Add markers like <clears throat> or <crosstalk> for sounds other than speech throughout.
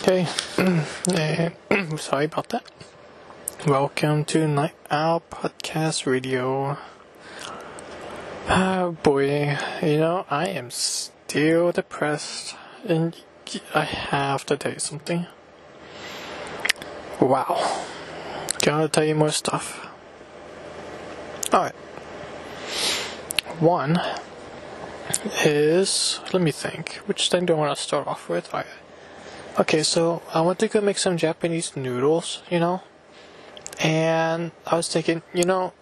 Okay, sorry about that. Welcome to Night Owl Podcast Radio. Oh boy, you know, I am still depressed, and I have to tell you something. Wow. Gotta tell you more stuff. Alright. One is, let me think, which thing do I want to start off with? Alright. Okay, so I went to go make some Japanese noodles, you know? And I was thinking, you know,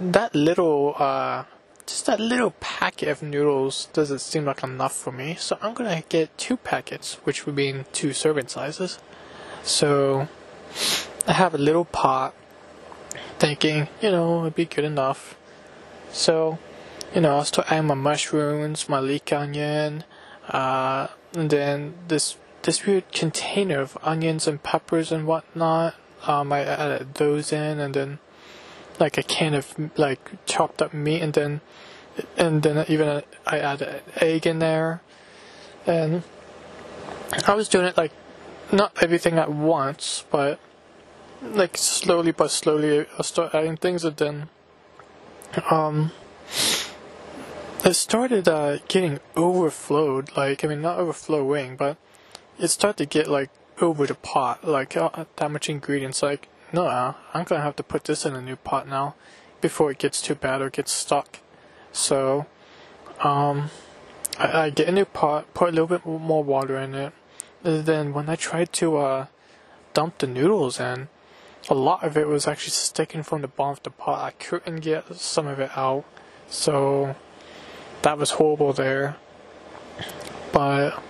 that little, uh, just that little packet of noodles doesn't seem like enough for me. So I'm gonna get two packets, which would be two serving sizes. So I have a little pot, thinking, you know, it'd be good enough. So, you know, I'll start adding my mushrooms, my leek onion, uh, and then this this weird container of onions and peppers and whatnot. Um, I added those in, and then like a can of like chopped up meat, and then and then even I added an egg in there, and I was doing it like not everything at once, but like slowly but slowly I start adding things, and then um it started uh, getting overflowed. Like I mean, not overflowing, but it started to get like over the pot, like uh, that much ingredients. Like, no, uh, I'm gonna have to put this in a new pot now before it gets too bad or gets stuck. So, um, I, I get a new pot, put a little bit more water in it. And then when I tried to uh, dump the noodles in, a lot of it was actually sticking from the bottom of the pot. I couldn't get some of it out, so that was horrible there. But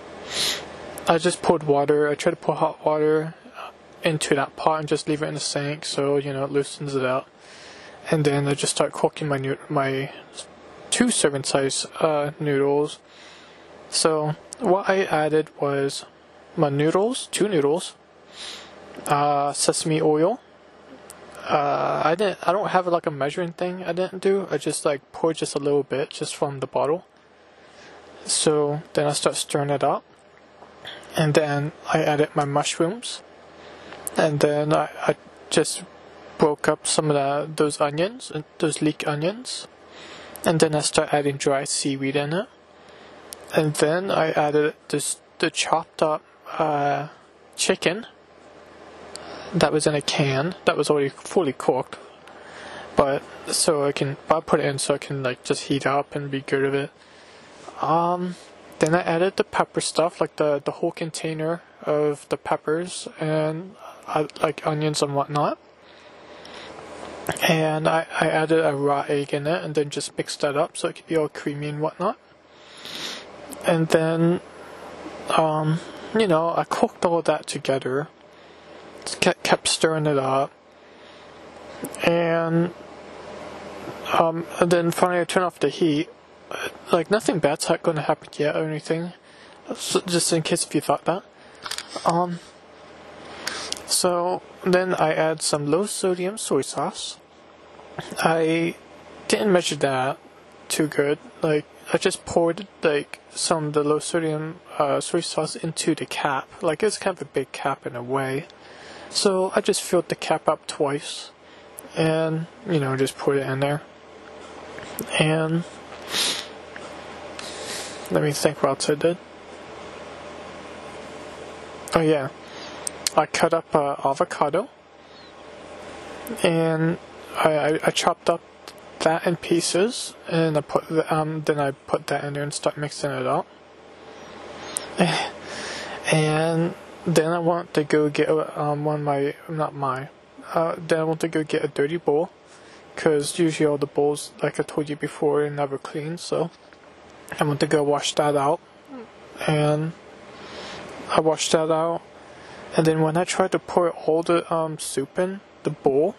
I just poured water. I tried to pour hot water into that pot and just leave it in the sink so you know it loosens it out. And then I just start cooking my my two serving size uh, noodles. So what I added was my noodles, two noodles, uh, sesame oil. Uh, I didn't. I don't have like a measuring thing. I didn't do. I just like poured just a little bit, just from the bottle. So then I start stirring it up, and then I added my mushrooms, and then I, I just broke up some of the, those onions, those leek onions, and then I start adding dry seaweed in it, and then I added this the chopped up uh, chicken that was in a can that was already fully cooked. But so I can I put it in so I can like just heat up and be good of it. Um then I added the pepper stuff, like the the whole container of the peppers and uh, like onions and whatnot. And I, I added a raw egg in it and then just mixed that up so it could be all creamy and whatnot. And then, um, you know, I cooked all that together kept, kept stirring it up. And, um, and then finally I turned off the heat. Like nothing bad's going to happen yet or anything. So just in case if you thought that. Um, so then I add some low sodium soy sauce. I didn't measure that too good. Like I just poured like some of the low sodium uh, soy sauce into the cap. Like it's kind of a big cap in a way. So I just filled the cap up twice and, you know, just put it in there. And let me think what else I did. Oh, yeah. I cut up uh, avocado and I, I, I, chopped up that in pieces and I put the, um then I put that in there and start mixing it up. <sighs> And then I want to go get um, one of my, not my, uh, then I want to go get a dirty bowl. Because usually all the bowls, like I told you before, are never clean. So I want to go wash that out. And I washed that out. And then when I tried to pour all the um, soup in the bowl,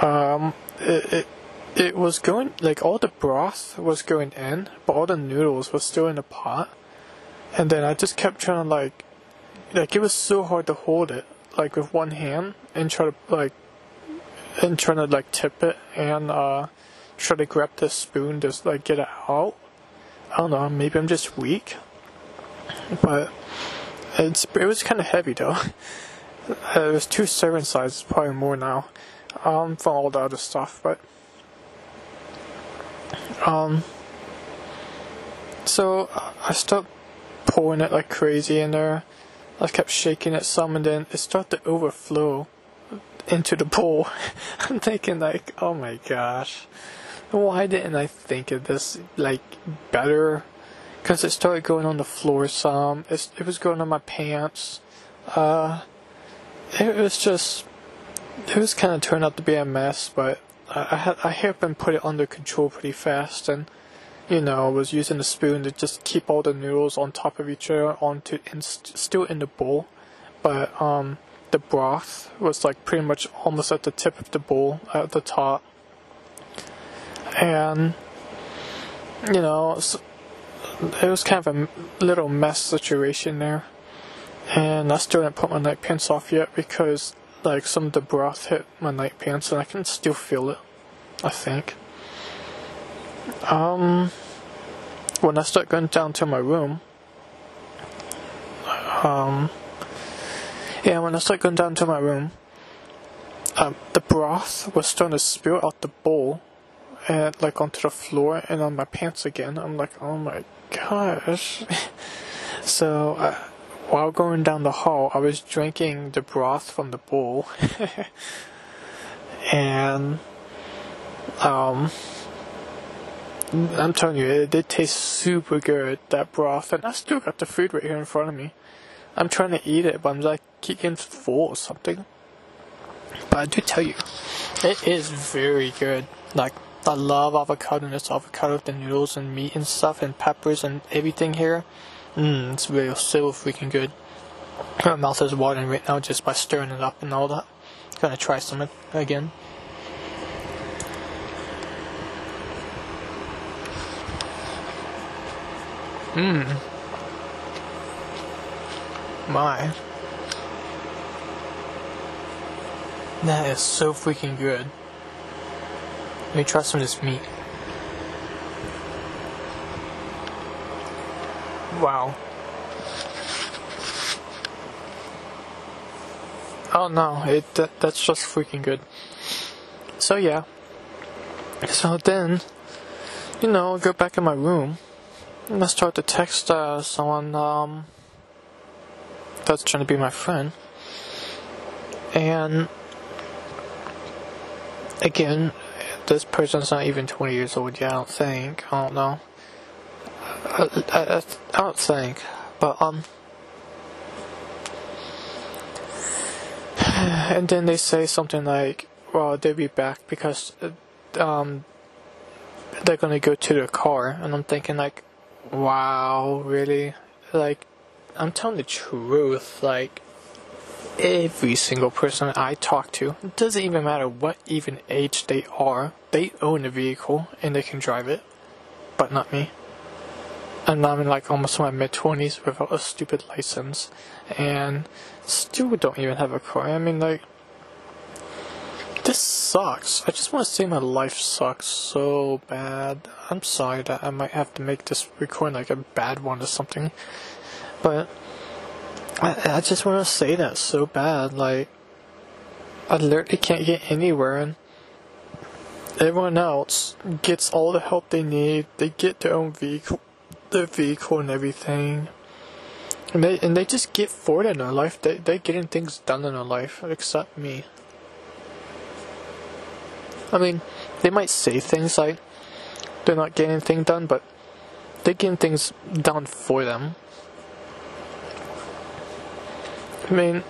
um, it, it it was going like all the broth was going in, but all the noodles was still in the pot. And then I just kept trying to like like it was so hard to hold it like with one hand and try to like and trying to like tip it and uh try to grab the spoon to like get it out. I don't know, maybe I'm just weak. But It's it was kind of heavy though. <laughs> Uh, it was two serving sizes, probably more now, um, from all the other stuff. But um, so I started pouring it like crazy in there. I kept shaking it some, and then it started to overflow into the bowl. <laughs> I'm thinking like, oh my gosh, why didn't I think of this like better? Because it started going on the floor some. It, it was going on my pants. Uh, it was just, it was kind of turned out to be a mess, but I, I I happened put it under control pretty fast, and you know, I was using the spoon to just keep all the noodles on top of each other onto and st- still in the bowl, but um, the broth was like pretty much almost at the tip of the bowl at the top, and you know, it was kind of a little mess situation there, and I still didn't put my night pants off yet because like some of the broth hit my night pants and I can still feel it. I think. Um, when I start going down to my room, um, yeah, when I start going down to my room, um, the broth was starting to spill out the bowl like onto the floor and on my pants again. I'm like, oh my gosh. <laughs> so uh, while going down the hall, I was drinking the broth from the bowl, <laughs> and um, I'm telling you, it did taste super good, that broth, and I still got the food right here in front of me. I'm trying to eat it, but I'm like getting full or something. But I do tell you, it is very good. Like, I love avocado and it's avocado the noodles and meat and stuff and peppers and everything here. Mmm, it's really so freaking good. My mouth is watering right now just by stirring it up and all that. Gonna try some again. Mmm. My. That is so freaking good. Let me try some of this meat. Wow. Oh no, it that, that's just freaking good. So yeah. So then, you know, I go back in my room and I start to text uh, someone um, that's trying to be my friend. And again, this person's not even 20 years old yet, I don't think. I don't know. I, I, I don't think. But, um. <sighs> And then they say something like, well, they'll be back because, um, they're gonna go to their car. And I'm thinking, like, Wow, really? Like, I'm telling the truth. Like, every single person I talk to, it doesn't even matter what even age they are, they own a vehicle and they can drive it, but not me. And I'm in like almost my mid 20s without a stupid license, and still don't even have a car. I mean, like, this sucks. I just want to say my life sucks so bad. I'm sorry that I might have to make this recording like a bad one or something. But I, I just want to say that so bad. Like, I literally can't get anywhere, and everyone else gets all the help they need. They get their own vehicle, their vehicle and everything. And they and they just get forward in their life. They they're getting things done in their life, except me. I mean, they might say things like they're not getting anything done, but they're getting things done for them. I mean,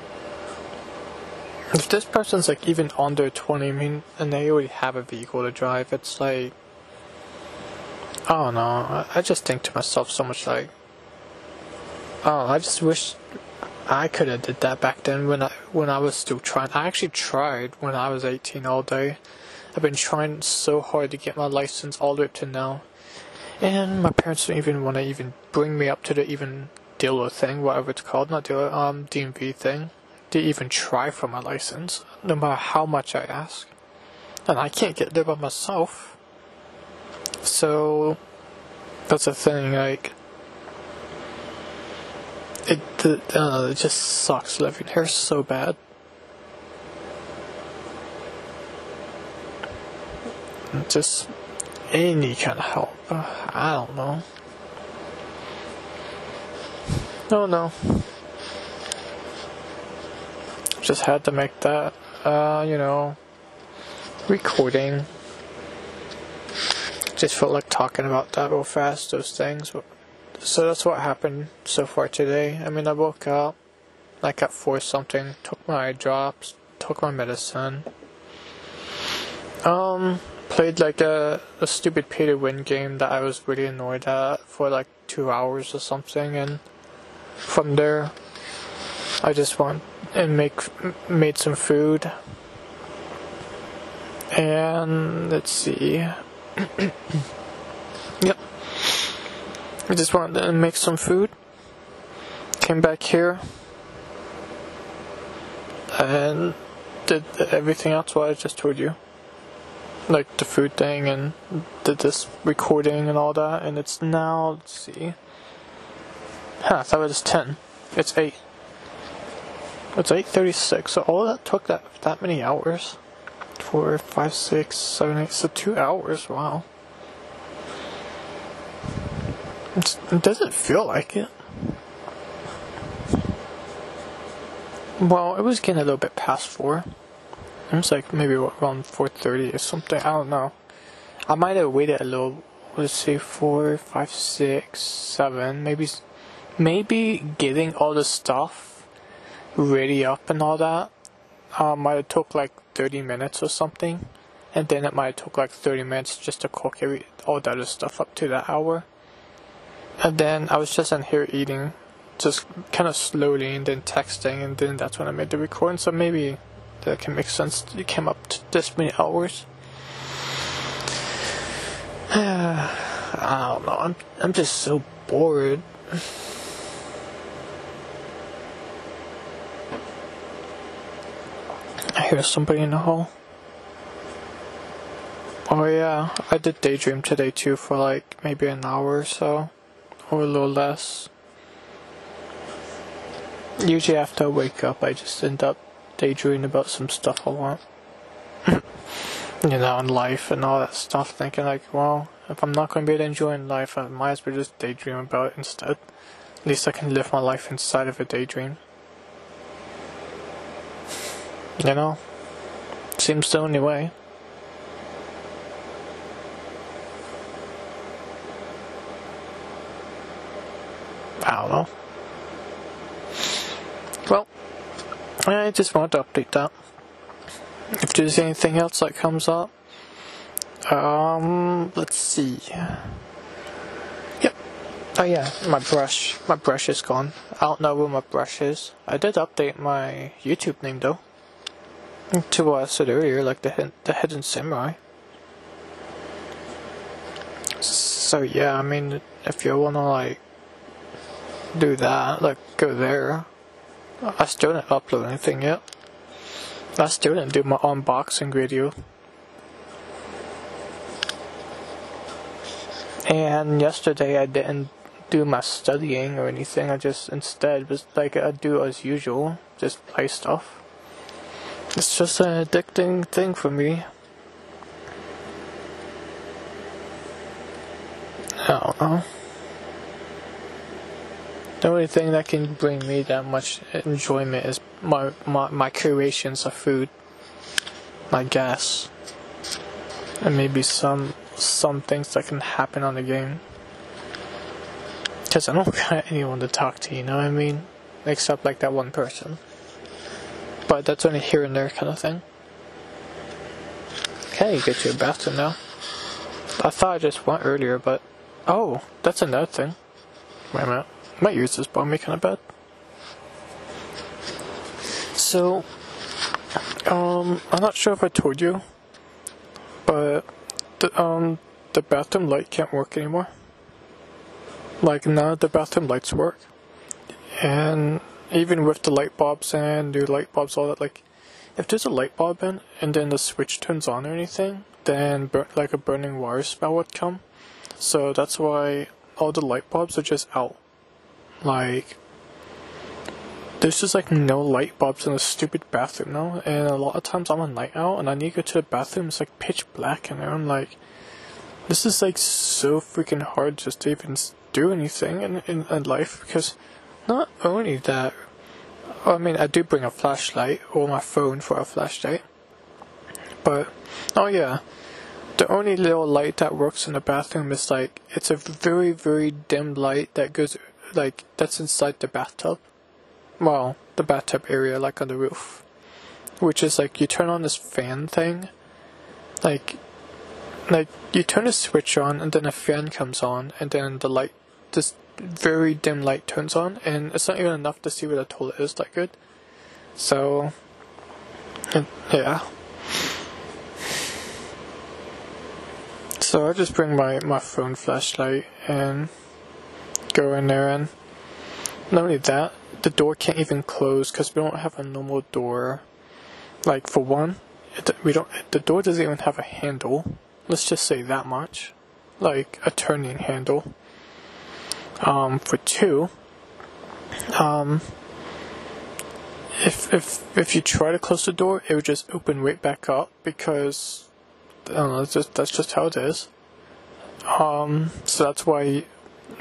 if this person's like even under 20, I mean, and they already have a vehicle to drive, it's like, I don't know. I just think to myself so much like, oh, I just wish I could have did that back then when I when I was still trying. I actually tried when I was 18 all day. I've been trying so hard to get my license all the way up to now. And my parents don't even want to even bring me up to the even dealer thing, whatever it's called, not dealer, um, DMV thing. To even try for my license, no matter how much I ask. And I can't get there by myself. So, that's the thing, like, it, uh, it just sucks living here so bad. Just any kind of help. I don't know. No, no. Just had to make that, uh, you know, recording. Just felt like talking about that real fast, those things. So that's what happened so far today. I mean, I woke up like at 4 something, took my eye drops, took my medicine. Um, played like a, a stupid pay to win game that I was really annoyed at for like two hours or something, and from there, I just went and make made some food. And let's see. <coughs> yep. I just wanted to make some food. Came back here and did everything else what I just told you like the food thing and did this recording and all that and it's now let's see huh, I thought it was 10 it's 8 it's 8.36 so all that took that that many hours four five six seven eight so two hours wow it's, it doesn't feel like it well it was getting a little bit past four it was like maybe around 4.30 or something. I don't know. I might have waited a little. Let's see, four, five, six, seven. Maybe, maybe getting all the stuff ready up and all that uh, might have took like 30 minutes or something. And then it might have took like 30 minutes just to cook every, all the other stuff up to that hour. And then I was just in here eating, just kind of slowly, and then texting, and then that's when I made the recording. So maybe that can make sense. It came up to this many hours. <sighs> I don't know. I'm I'm just so bored. I hear somebody in the hall. Oh yeah, I did daydream today too for like maybe an hour or so, or a little less. Usually after I wake up, I just end up daydreaming about some stuff I want. <laughs> you know, in life and all that stuff, thinking like, well, if I'm not going to be enjoying life, I might as well just daydream about it instead. At least I can live my life inside of a daydream. You know? Seems the only way. I don't know. Well, I just wanted to update that. If there's anything else that comes up, um, let's see. Yep. Oh yeah, my brush. My brush is gone. I don't know where my brush is. I did update my YouTube name though. To what I said earlier, like the the hidden samurai. So yeah, I mean, if you wanna like do that, like go there. I still didn't upload anything yet. I still didn't do my unboxing video. And yesterday I didn't do my studying or anything. I just instead was like I do as usual, just play stuff. It's just an addicting thing for me. I don't know. The only thing that can bring me that much enjoyment is my my, my creations of food, I guess, and maybe some some things that can happen on the game. Cause I don't <laughs> got anyone to talk to, you know what I mean? Except like that one person. But that's only here and there kind of thing. Okay, get to your bathroom now. I thought I just went earlier, but oh, that's another thing. Wait a minute. My ears just bother me kind of bad. So, um, I'm not sure if I told you, but the, um, the bathroom light can't work anymore. Like, none of the bathroom lights work. And even with the light bulbs and new light bulbs, all that, like, if there's a light bulb in and then the switch turns on or anything, then like a burning wire smell would come. So that's why all the light bulbs are just out like there's just like no light bulbs in the stupid bathroom now, and a lot of times I'm a night out and I need to go to the bathroom. It's like pitch black there. I'm like, this is like so freaking hard just to even do anything in, in, in life because not only that, I mean, I do bring a flashlight or my phone for a flashlight, but oh yeah, the only little light that works in the bathroom is like it's a very very dim light that goes like that's inside the bathtub. Well, the bathtub area, like on the roof, which is like you turn on this fan thing, like like you turn a switch on and then a fan comes on and then the light this very dim light turns on and it's not even enough to see where the toilet is that good so yeah so I just bring my, my phone flashlight and go in there and not only that the door can't even close because we don't have a normal door like for one it, we don't the door doesn't even have a handle Let's just say that much. Like a turning handle. Um, for two, um, if if if you try to close the door, it would just open right back up because I don't know. Just that's just how it is. Um, so that's why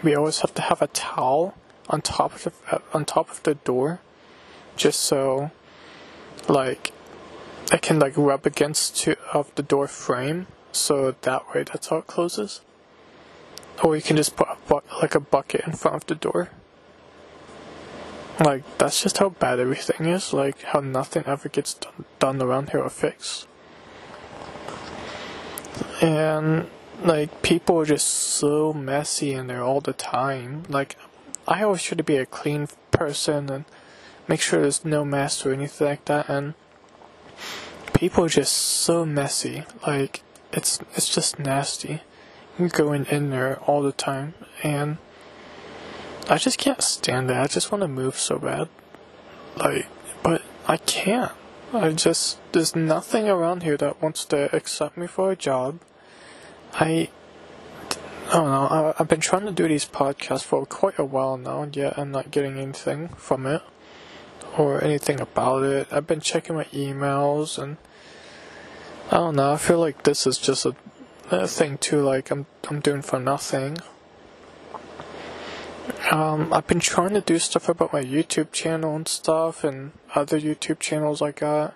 we always have to have a towel on top of the, on top of the door, just so like I can like rub against to, of the door frame so that way that's how it closes. Or you can just put a bu- like a bucket in front of the door. Like that's just how bad everything is. Like how nothing ever gets done, done around here or fixed. And like people are just so messy in there all the time. Like I always try to be a clean person and make sure there's no mess or anything like that. And people are just so messy. Like it's it's just nasty going in there all the time and I just can't stand that. I just want to move so bad. Like but I can't. I just there's nothing around here that wants to accept me for a job. I I don't know. I, I've been trying to do these podcasts for quite a while now, and yet I'm not getting anything from it or anything about it. I've been checking my emails and I don't know. I feel like this is just a, thing too. Like I'm I'm doing for nothing. Um, I've been trying to do stuff about my YouTube channel and stuff, and other YouTube channels I got.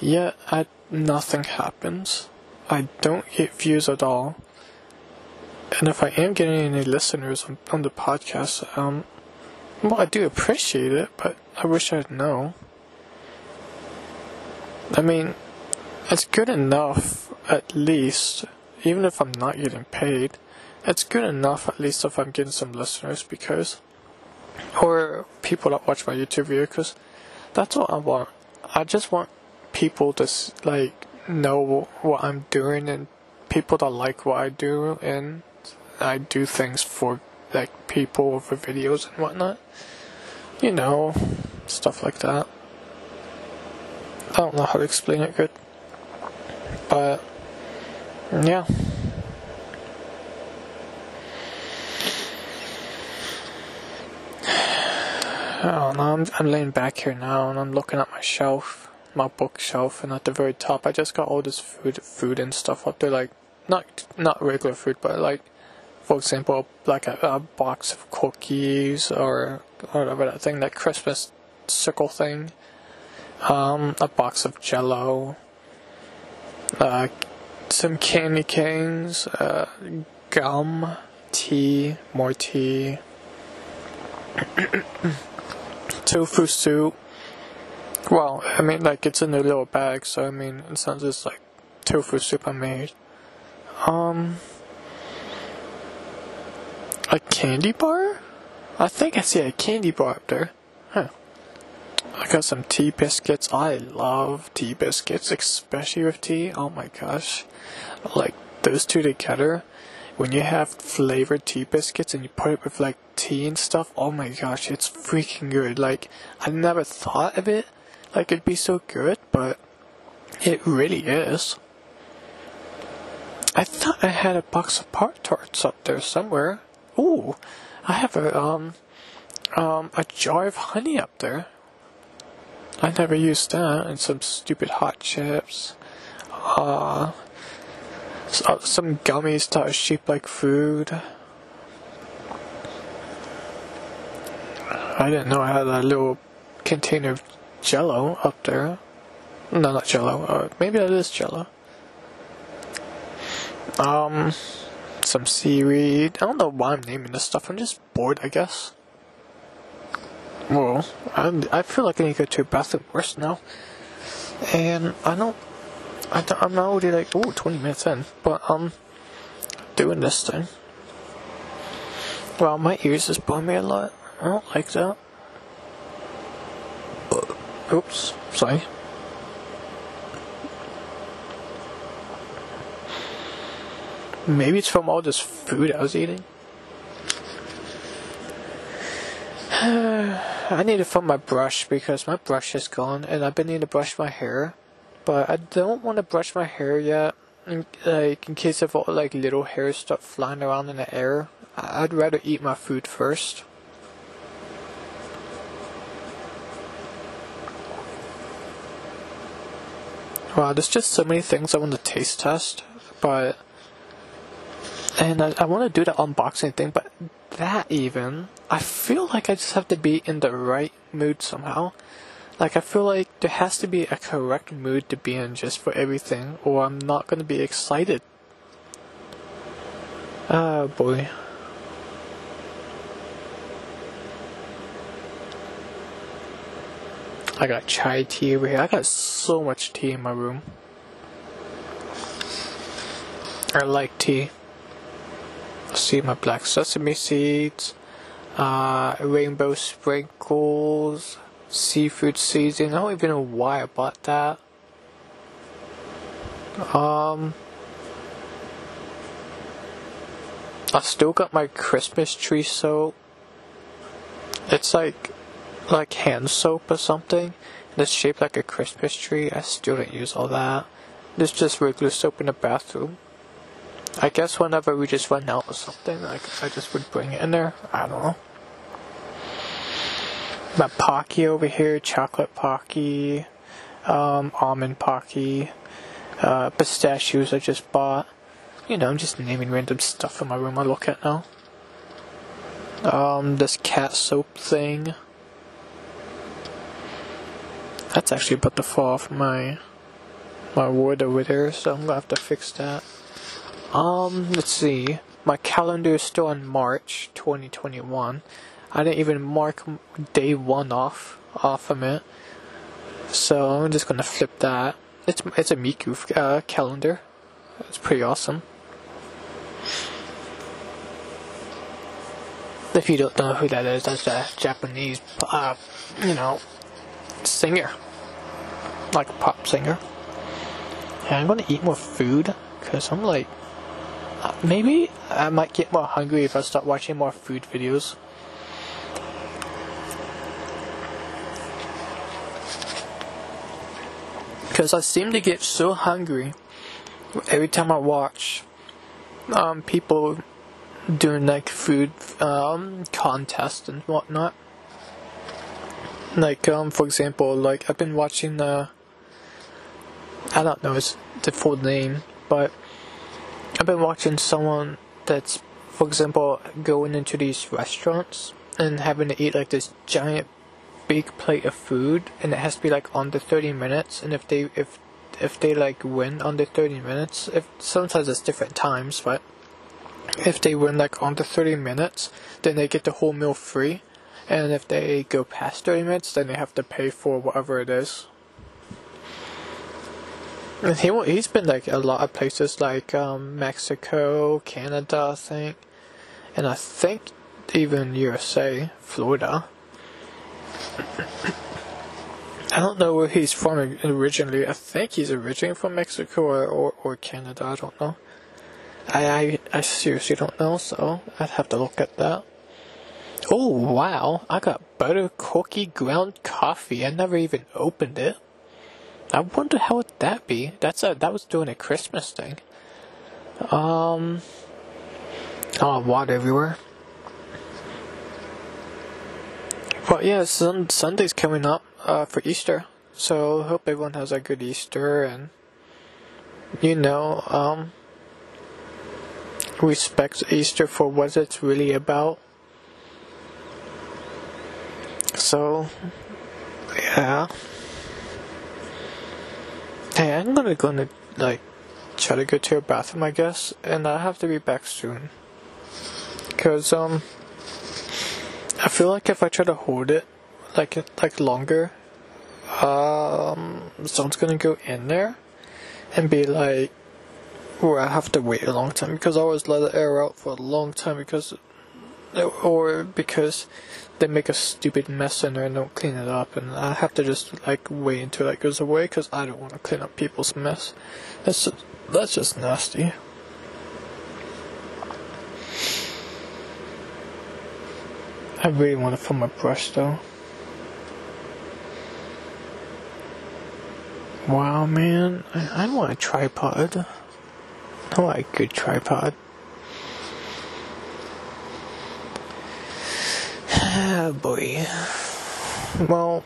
Yet, I, nothing happens. I don't get views at all. And if I am getting any listeners on, on the podcast, um, well, I do appreciate it, but I wish I'd know. I mean, it's good enough, at least, even if I'm not getting paid, it's good enough at least if I'm getting some listeners because, or people that watch my YouTube video because that's what I want. I just want people to like know what I'm doing and people that like what I do and I do things for like people for videos and whatnot. You know, stuff like that. I don't know how to explain it good. But yeah. Don't know. I'm, I'm laying back here now and I'm looking at my shelf, my bookshelf, and at the very top, I just got all this food, food and stuff up there. Like not not regular food, but like for example, like a, a box of cookies or whatever that thing, that Christmas circle thing. Um, a box of Jello, uh, some candy canes, uh, gum, tea, more tea, <clears throat> tofu soup. Well, I mean, like it's in a little bag, so I mean, it's not just like tofu soup I made. Um, a candy bar? I think I see a candy bar up there. Huh. I got some tea biscuits. I love tea biscuits, especially with tea. Oh my gosh. Like those two together, when you have flavored tea biscuits and you put it with like tea and stuff, oh my gosh, it's freaking good. Like, I never thought of it like it'd be so good, but it really is. I thought I had a box of Pop Tarts up there somewhere. Ooh, I have a um um a jar of honey up there. I never used that. And some stupid hot chips. Uh, some gummies that are shaped like food. I didn't know I had a little container of jello up there. No, not jello. Uh, maybe that is jello. Um, some seaweed. I don't know why I'm naming this stuff. I'm just bored, I guess. Well, I'm, I feel like I need to go to a bathroom first now. And I don't, I don't, I'm already like, oh, 20 minutes in. But, I'm doing this thing. Well, my ears is me a lot. I don't like that. Uh, oops, sorry. Maybe it's from all this food I was eating. <sighs> I need to find my brush because my brush is gone and I've been needing to brush my hair. But I don't want to brush my hair yet. In, like in case of all like little hairs start flying around in the air. I'd rather eat my food first. Wow, there's just so many things I want to taste test, but and I, I want to do the unboxing thing, but that even, I feel like I just have to be in the right mood somehow. Like, I feel like there has to be a correct mood to be in just for everything, or I'm not to be excited. Oh boy. I got chai tea over here. I got so much tea in my room. I like tea see my black sesame seeds, uh, rainbow sprinkles, seafood seasoning. I don't even know why I bought that. Um, I still got my Christmas tree soap. It's like like hand soap or something. It's shaped like a Christmas tree. I still don't use all that. There's just regular soap in the bathroom. I guess whenever we just run out of something, like I just would bring it in there. I don't know. My Pocky over here, chocolate Pocky, um, almond Pocky, uh, pistachios I just bought. You know, I'm just naming random stuff in my room I look at now. Um, this cat soap thing. That's actually about to fall off my my wood over there, so I'm gonna have to fix that. Um, let's see. My calendar is still on March 2021. I didn't even mark day one off off of it, so I'm just gonna flip that. It's it's a Miku uh, calendar. It's pretty awesome. If you don't know who that is, that's a Japanese, uh, you know, singer, like pop singer. And I'm gonna eat more food because I'm like maybe I might get more hungry if I start watching more food videos. Because I seem to get so hungry every time I watch um, people doing like food um, contests and whatnot. Like, um, for example, like I've been watching the. I don't know its the full name, but I've been watching someone that's, for example, going into these restaurants and having to eat like this giant big plate of food and it has to be like under 30 minutes and if they if if they like win under 30 minutes if sometimes it's different times but if they win like under 30 minutes then they get the whole meal free and if they go past 30 minutes then they have to pay for whatever it is he he's been like a lot of places like um, Mexico, Canada, I think, and I think even USA, Florida. I don't know where he's from originally. I think he's originally from Mexico or, or, or Canada. I don't know. I, I I seriously don't know, so I'd have to look at that. Oh wow! I got butter cookie ground coffee. I never even opened it. I wonder how would that be? That's a that was doing a Christmas thing. Um. Oh, water everywhere. But yeah, sun, Sunday's coming up. uh, for Easter. So hope everyone has a good Easter and you know um, respects Easter for what it's really about. So yeah. Hey, I'm gonna gonna like try to go to a bathroom, I guess, and I have to be back soon. Cause um, I feel like if I try to hold it like like longer, um, someone's gonna go in there and be like, or I have to wait a long time because I always let the air out for a long time because, or because they make a stupid mess in there and don't clean it up, and I have to just like wait until that goes away because I don't want to clean up people's mess. That's just, that's just nasty. I really want to fill my brush though. Wow, man, I, I want a tripod. I a good tripod. Oh boy. Well,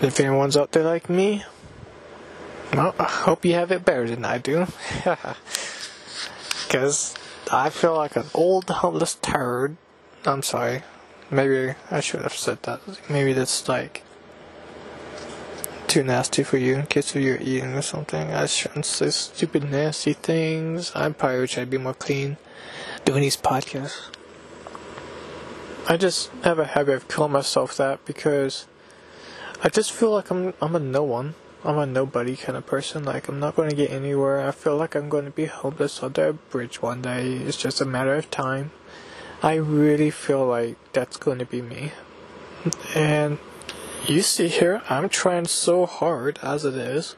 if anyone's out there like me, well, I hope you have it better than I do. <laughs> Because I feel like an old homeless turd. I'm sorry. Maybe I should have said that. Maybe that's like too nasty for you in case you're eating or something. I shouldn't say stupid nasty things. I probably wish I'd be more clean doing these podcasts. I just have a habit of calling myself that because I just feel like I'm I'm a no one. I'm a nobody kind of person. Like I'm not going to get anywhere. I feel like I'm going to be homeless under a bridge one day. It's just a matter of time. I really feel like that's going to be me. And you see here, I'm trying so hard as it is.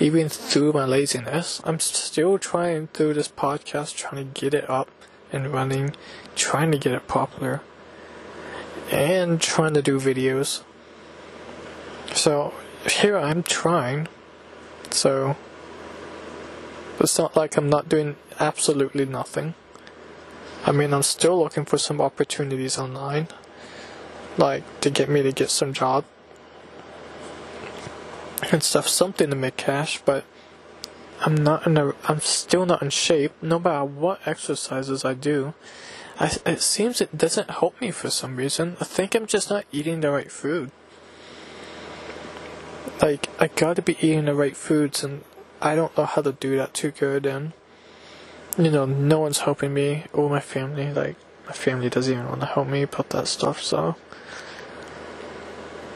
Even through my laziness, I'm still trying through this podcast, trying to get it up and running, trying to get it popular, and trying to do videos. So, here I'm trying. So, it's not like I'm not doing absolutely nothing. I mean, I'm still looking for some opportunities online like to get me to get some job and stuff, something to make cash, but I'm not in a, I'm still not in shape, no matter what exercises I do. I, it seems it doesn't help me for some reason. I think I'm just not eating the right food. Like, I gotta be eating the right foods, and I don't know how to do that too good, and, you know, no one's helping me, or my family, like, my family doesn't even want to help me about that stuff, so.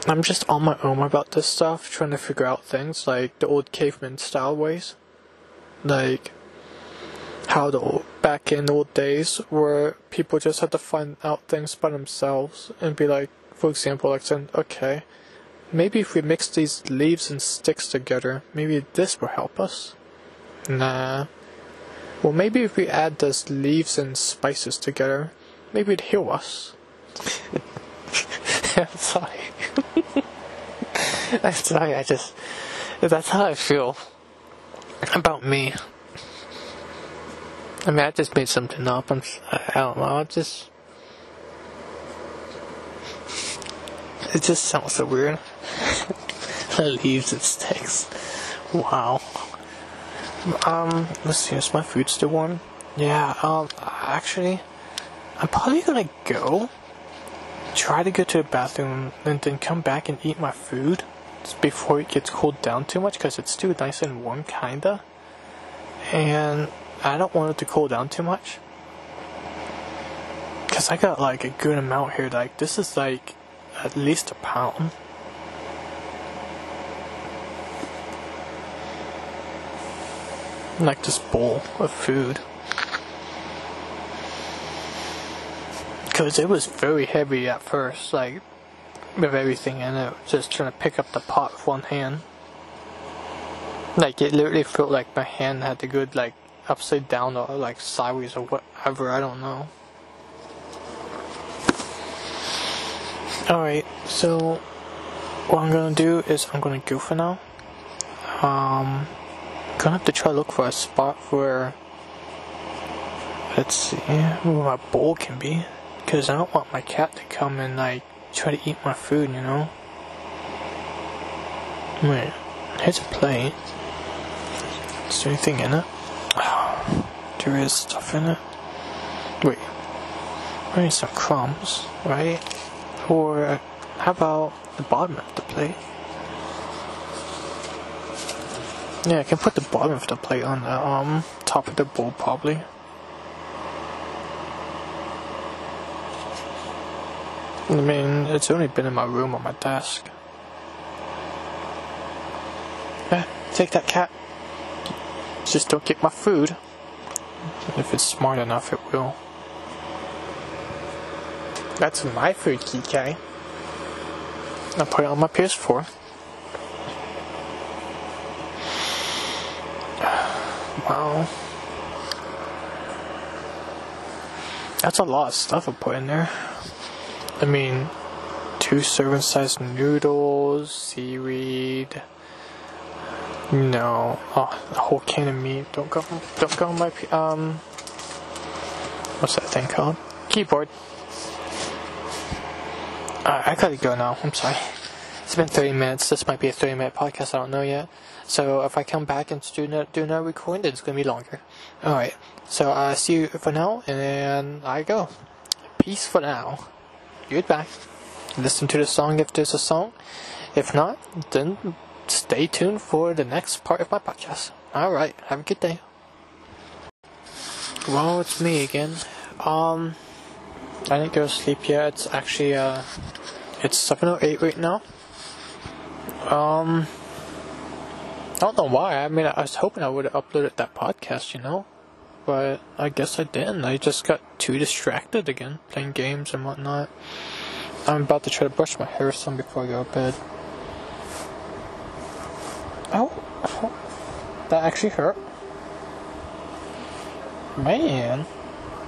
I'm just on my own about this stuff, trying to figure out things like the old caveman style ways. Like how the back in old days where people just had to find out things by themselves and be like, for example, like saying, okay, maybe if we mix these leaves and sticks together, maybe this will help us. Nah. Well, maybe if we add those leaves and spices together, maybe it'd heal us. <laughs> I'm sorry. <laughs> I'm sorry, I just. That's how I feel <laughs> about me. I mean, I just made something up. I'm, I don't know. I just. It just sounds so weird. Leaves and sticks. Wow. Um, let's see. Is my food still warm? Yeah. Um, actually, I'm probably gonna go try to go to the bathroom and then come back and eat my food before it gets cooled down too much because it's still nice and warm, kinda. And I don't want it to cool down too much. Because I got like a good amount here. Like, this is like at least a pound. Like this bowl of food. because it was very heavy at first, like with everything in it. Just trying to pick up the pot with one hand. Like it literally felt like my hand had to go like upside down or like sideways or whatever. I don't know. Alright, so what I'm gonna do is I'm gonna go for now. Um, gonna have to try to look for a spot where let's see where my bowl can be because I don't want my cat to come and like try to eat my food, you know. Wait, here's a plate. Is there anything in it? <sighs> There is stuff in it. Wait, maybe some crumbs, right? Or how about the bottom of the plate? Yeah, I can put the bottom of the plate on the um top of the bowl probably. I mean, it's only been in my room on my desk. Yeah, take that cat. Just don't get my food. If it's smart enough, it will. That's my food, Kike. I'll put it on my PS4. Wow. That's a lot of stuff I put in there. I mean, two serving sized noodles, seaweed. No, oh, a whole can of meat. Don't go, don't go on my um. What's that thing called? Keyboard. I gotta go now. I'm sorry. It's been 30 minutes. This might be a 30 minute podcast. I don't know yet. So if I come back and do no, do no recording, it's gonna be longer. All right. So I uh, see you for now, and I go. Peace for now. Goodbye. Listen to the song if there's a song. If not, then stay tuned for the next part of my podcast. All right. Have a good day. Well, it's me again. Um. I didn't go to sleep yet. It's actually uh, it's 7:08 right now. Um, I don't know why. I mean, I was hoping I would have uploaded that podcast, you know, but I guess I didn't. I just got too distracted again, playing games and whatnot. I'm about to try to brush my hair some before I go to bed. Oh, that actually hurt. Man,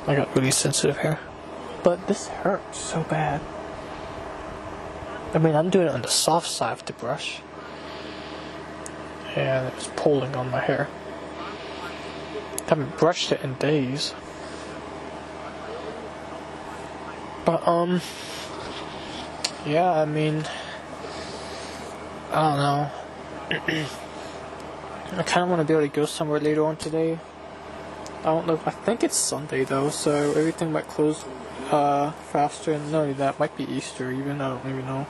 I got really sensitive hair. But this hurts so bad. I mean, I'm doing it on the soft side of the brush. And it's pulling on my hair. Haven't brushed it in days. But, um, yeah, I mean, I don't know. <clears throat> I kind of want to be able to go somewhere later on today. I don't know. I think it's Sunday though, so everything might close uh, faster. And no, that might be Easter even. I don't even know.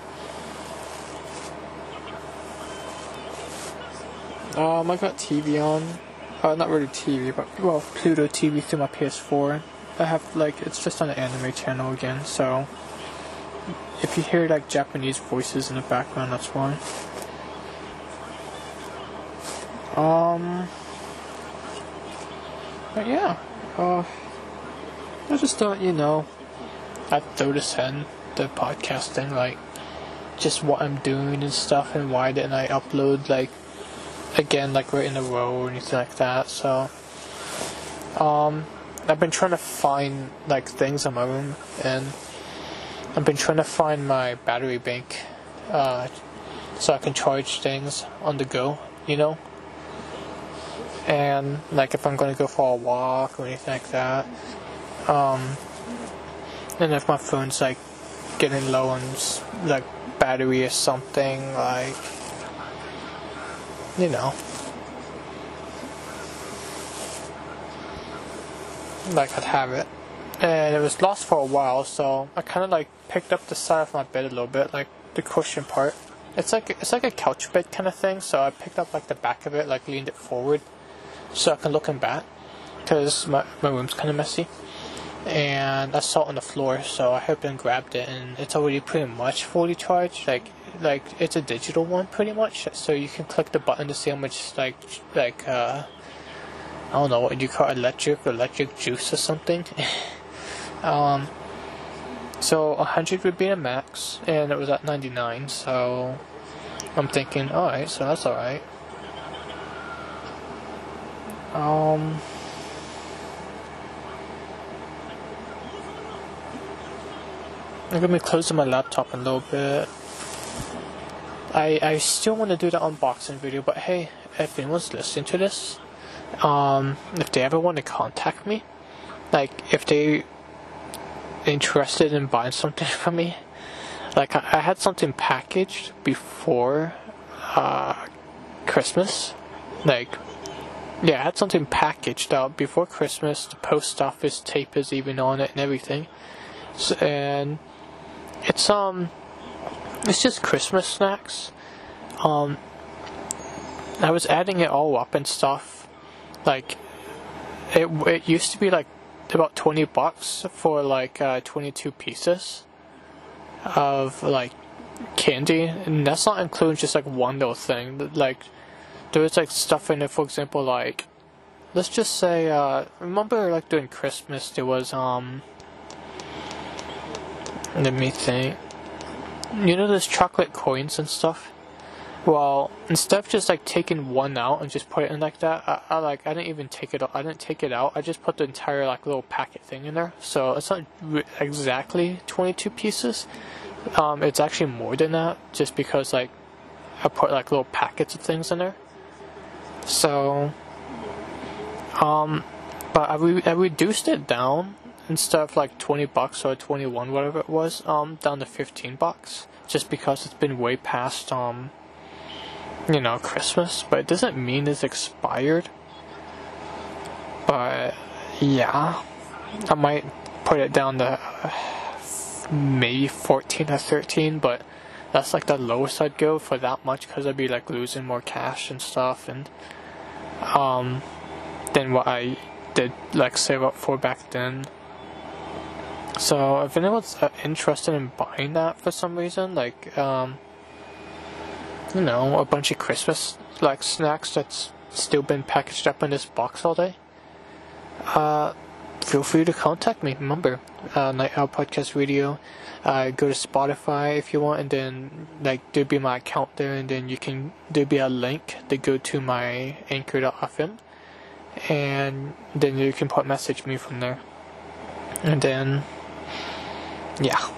Um, I got TV on. Uh, not really TV, but well, Pluto TV through my PS4. I have like it's just on the anime channel again. So if you hear like Japanese voices in the background, that's why. Um. But yeah. Uh. I just thought, you know, I'd throw this in the podcasting, like just what I'm doing and stuff, and why didn't I upload like again, like right in a row or anything like that. So, um, I've been trying to find like things in my room, and I've been trying to find my battery bank, uh, so I can charge things on the go, you know. And like if I'm gonna go for a walk or anything like that, um, and if my phone's like getting low on like battery or something, like you know, like I'd have it. And it was lost for a while, so I kind of like picked up the side of my bed a little bit, like the cushion part. It's like it's like a couch bed kind of thing, so I picked up like the back of it, like leaned it forward, so I can look in back, because my my room's kind of messy and I saw it on the floor, so I helped and grabbed it, and it's already pretty much fully charged. Like, like it's a digital one, pretty much. So you can click the button to see how much, like, like uh, I don't know what do you call it, electric, electric juice or something. <laughs> um, so 100 would be a max, and it was at 99. So I'm thinking, all right, so that's all right. Um. I'm gonna be closing my laptop a little bit. I I still want to do the unboxing video, but hey, if anyone's listening to this, um, if they ever want to contact me, like if they interested in buying something from me, like I, I had something packaged before uh, Christmas. Like, yeah, I had something packaged out before Christmas. The post office tape is even on it and everything. So, and it's um, it's just Christmas snacks. Um, I was adding it all up and stuff. Like, it it used to be like about twenty bucks for like uh, twenty two pieces of like candy, and that's not including just like one little thing. Like, there was like stuff in it. For example, like let's just say, uh, remember like during Christmas there was um. Let me think. You know those chocolate coins and stuff. Well, instead of just like taking one out and just put it in like that, I, I like I didn't even take it. I didn't take it out. I just put the entire like little packet thing in there. So it's not exactly 22 pieces. Um, it's actually more than that, just because like I put like little packets of things in there. So, um, but I, re- I reduced it down instead of like 20 bucks or 21 whatever it was um down to 15 bucks just because it's been way past um you know christmas but it doesn't mean it's expired. But yeah. I might put it down to maybe 14 or 13 but that's like the lowest i'd go for that much because i'd be like losing more cash and stuff and um than what i did like save up for back then. So if anyone's uh, interested in buying that for some reason, like um, you know, a bunch of Christmas like snacks that's still been packaged up in this box all day, uh, feel free to contact me. Remember, uh, Night Owl Podcast Radio. Uh, go to Spotify if you want, and then like there'll be my account there, and then you can there'll be a link to go to my Anchor.fm, and then you can put message me from there, and then yeah.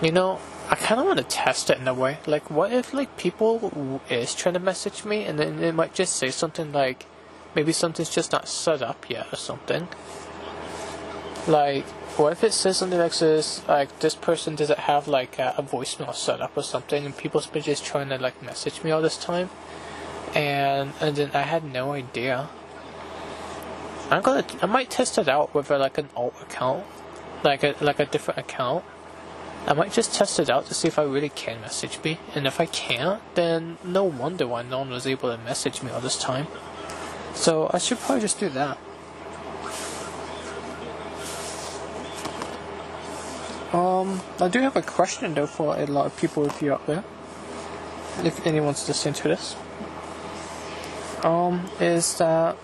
You know, I kind of want to test it in a way. Like, what if like people is trying to message me and then it might just say something like, maybe something's just not set up yet or something. Like, what if it says something like this, like this person doesn't have like a, a voicemail set up or something, and people's been just trying to like message me all this time, and and then I had no idea. I'm gonna. I might test it out with like an alt account, like a like a different account. I might just test it out to see if I really can message me, and if I can't, then no wonder why no one was able to message me all this time. So I should probably just do that. Um, I do have a question though for a lot of people if you're out there. If anyone's listening to this, um, is that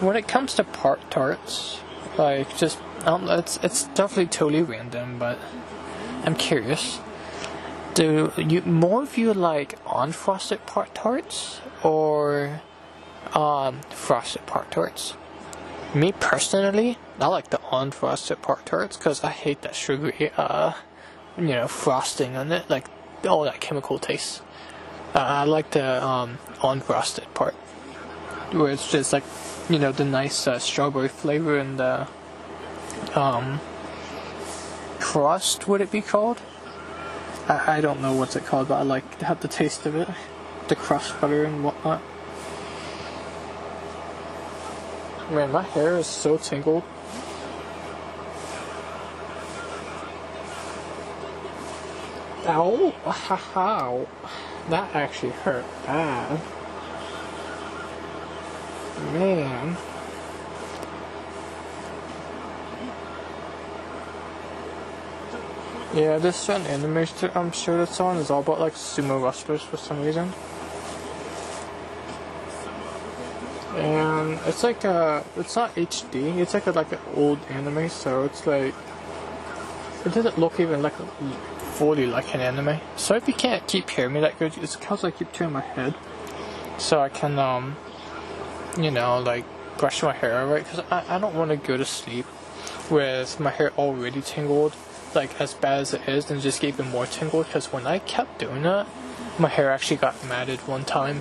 when it comes to Pop-Tarts, like just um, it's it's definitely totally random, but I'm curious. Do you more of you like unfrosted Pop-Tarts or um, frosted Pop-Tarts? Me personally, I like the unfrosted Pop-Tarts because I hate that sugary, uh, you know, frosting on it, like all that chemical taste. Uh, I like the um, unfrosted part, where it's just like you know the nice uh, strawberry flavor and the um, crust. Would it be called? I, I don't know what's it called, but I like to have the taste of it, the crust butter and whatnot. Man, my hair is so tingled. Ow! Ow! That actually hurt bad. Man. Yeah, this certain anime I'm sure that's on is all about like sumo wrestlers for some reason. And it's like a, it's not HD. It's like a like an old anime, so it's like it doesn't look even like fully like an anime. So if you can't keep hearing me that good, it's because I keep turning my head, so I can um you know, like brush my hair, right? Because I, I don't want to go to sleep with my hair already tangled, like as bad as it is, and just get it more tangled. Because when I kept doing that, my hair actually got matted one time,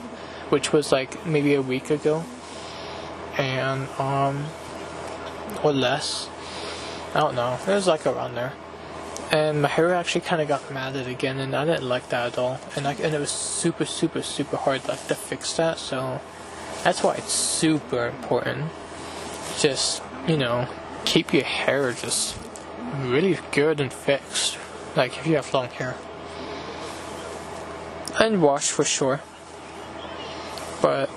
which was like maybe a week ago, and um, or less. I don't know. It was like around there, and my hair actually kind of got matted again, and I didn't like that at all. And I, and it was super, super, super hard like, to fix that. So that's why it's super important. Just you know, keep your hair just really good and fixed. Like if you have long hair, and wash for sure. But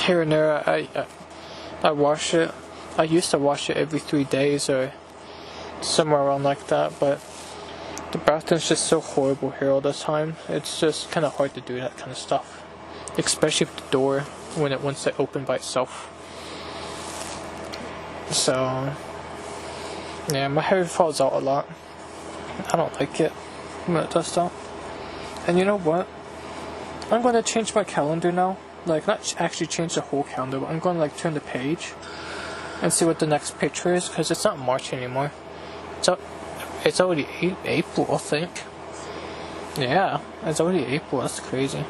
here and there, I, I I wash it. I used to wash it every three days or somewhere around like that, but the bathroom's just so horrible here all the time. It's just kind of hard to do that kind of stuff, especially with the door when it wants to open by itself. So, yeah, my hair falls out a lot. I don't like it when it does that. And you know what? I'm going to change my calendar now. Like, not actually change the whole calendar, but I'm going to like turn the page and see what the next picture is because it's not March anymore. It's, it's already April, I think. Yeah, it's already April. That's crazy.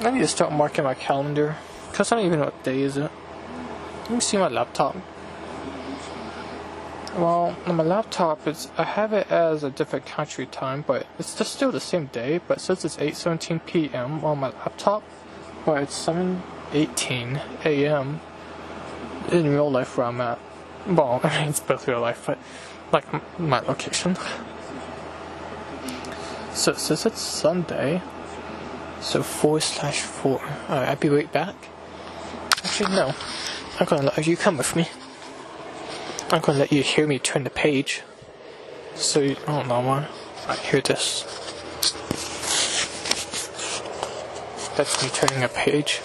I need to start marking my calendar because I don't even know what day is it. Let me see my laptop. Well, on my laptop, it's I have it as a different country time, but it's just still the same day. But since it's 8:17 p.m. on my laptop, but it's 7:18 a.m. in real life where I'm at. Well, <laughs> I mean it's both real life, but like my location. So says it's Sunday. So four slash four. Alright, I'll be right back. Actually, no. I'm gonna let you come with me. I'm gonna let you hear me turn the page. So you don't know why. I hear this. That's me turning a page.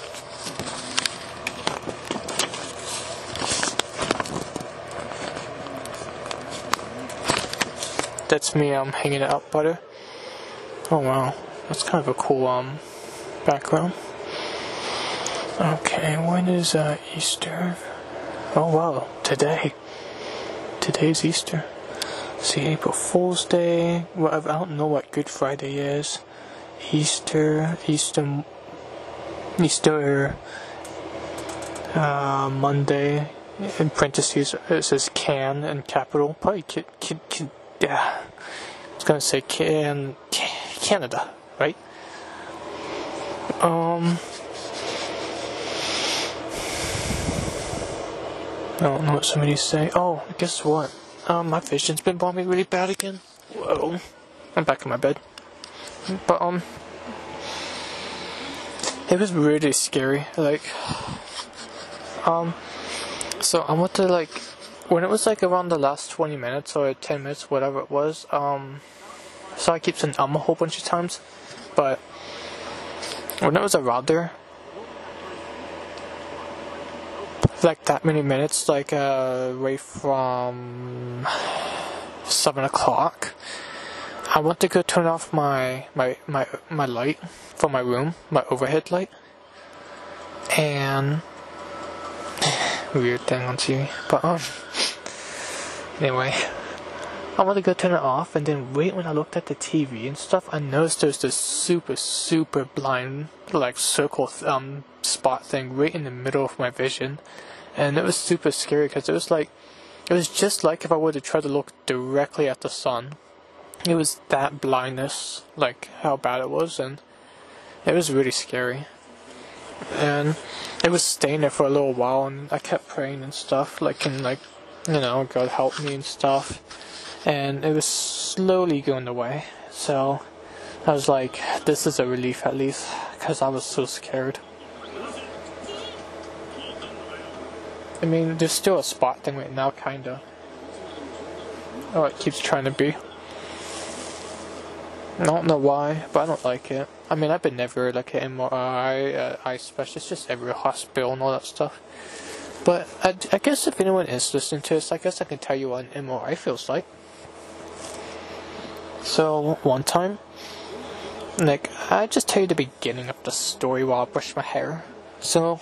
That's me um hanging it up butter. Oh wow. That's kind of a cool um background. Okay, when is uh, Easter? Oh wow, today. Today's Easter. See, April Fool's Day. Well, I don't know what Good Friday is. Easter, Easter, Easter, uh, Monday. In parentheses, it says can in capital. Probably yeah. I was gonna say can, Canada, right? Um. I don't know what somebody's saying. Oh, guess what? Um, my vision's been bombing really bad again. Whoa. I'm back in my bed. But, um, it was really scary. Like, um, so I went to, like, when it was, like, around the last 20 minutes or 10 minutes, whatever it was, um, so I keep saying um a whole bunch of times, but when it was around there, like that many minutes, like uh, right from seven o'clock. I want to go turn off my my my my light for my room, my overhead light, and <sighs> weird thing on TV. But um, anyway, I went to go turn it off, and then wait when I looked at the TV and stuff, I noticed there's this super super blind like circle um spot thing right in the middle of my vision, and it was super scary because it was like it was just like if I were to try to look directly at the sun. It was that blindness, like how bad it was, and it was really scary. And it was staying there for a little while, and I kept praying and stuff, like and like, you know, God help me and stuff. And it was slowly going away. So I was like, this is a relief at least, because I was so scared. I mean, there's still a spot thing right now, kinda. Oh, it keeps trying to be. I don't know why, but I don't like it. I mean, I've been never like an MRI, uh, eye specialist, just every hospital and all that stuff. But I, I guess if anyone is listening to this, I guess I can tell you what an MRI feels like. So, one time, like, I just tell you the beginning of the story while I brush my hair. So,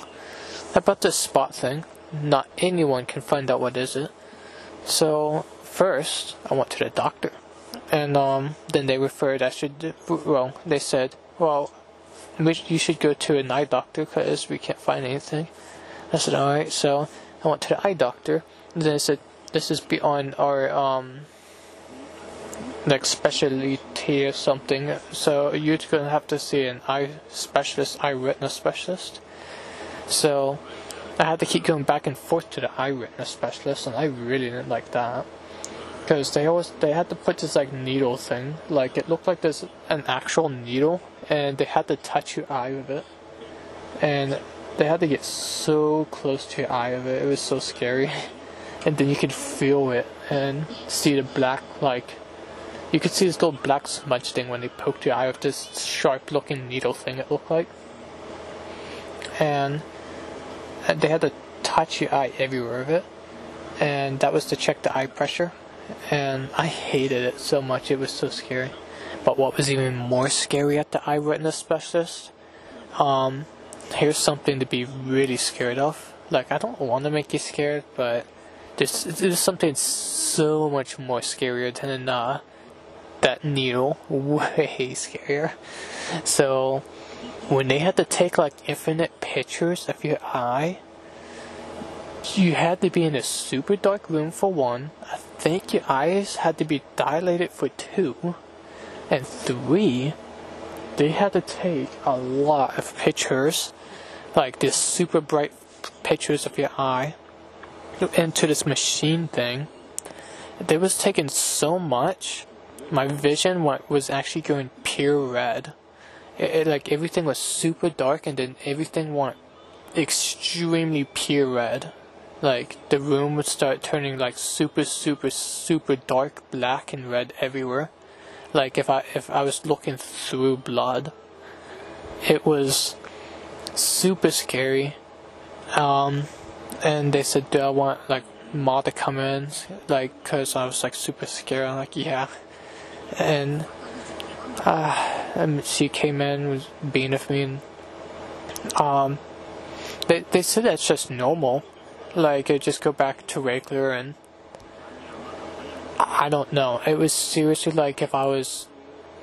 about this spot thing, not anyone can find out what is it. So first, I went to the doctor, and um, then they referred. I should well, they said, well, you should go to an eye doctor because we can't find anything. I said, all right. So I went to the eye doctor, and they said, this is beyond our um, like specialty or something. So you're gonna have to see an eye specialist, eye retina specialist. So I had to keep going back and forth to the eye retina specialist, and I really didn't like that because they always they had to put this like needle thing, like it looked like there's an actual needle, and they had to touch your eye with it, and they had to get so close to your eye with it. It was so scary, <laughs> and then you could feel it and see the black like. You could see this little black smudge thing when they poked your eye with this sharp looking needle thing it looked like. And they had to touch your eye everywhere with it. And that was to check the eye pressure and I hated it so much. It was so scary. But what was even more scary at the eye retina specialist? Um, here's something to be really scared of. Like I don't want to make you scared, but there's there's something so much more scarier than uh, that needle. Way scarier. So when they had to take like infinite pictures of your eye you had to be in a super dark room for one. I think your eyes had to be dilated for two. And three, they had to take a lot of pictures, like this super bright pictures of your eye, into this machine thing. They was taking so much, my vision was actually going pure red. It, it, like everything was super dark, and then everything went extremely pure red. Like the room would start turning like super super super dark black and red everywhere. Like if i if i was looking through blood it was super scary. Um and they said do i want like ma to come in? Like because i was like super scared. I'm like yeah and uh and she came in was being with me and um they they said that's just normal like I just go back to regular and I don't know. It was seriously like if I was.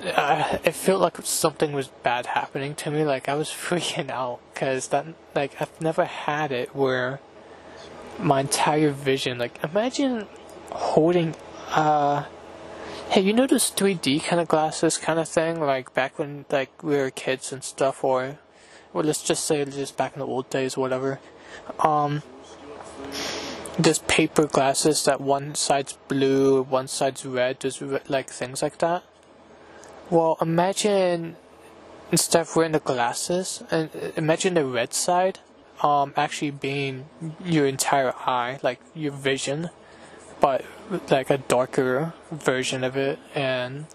Uh, it felt like something was bad happening to me. Like I was <laughs> freaking out because that like I've never had it where my entire vision. Like imagine holding. uh Hey, you know those 3D kind of glasses kind of thing? Like back when like we were kids and stuff, or well, let's just say just back in the old days, whatever. Um, this paper glasses that one side's blue, one side's red, just like things like that. Well, imagine instead of wearing the glasses, and imagine the red side, um, actually being your entire eye, like your vision, but like a darker version of it, and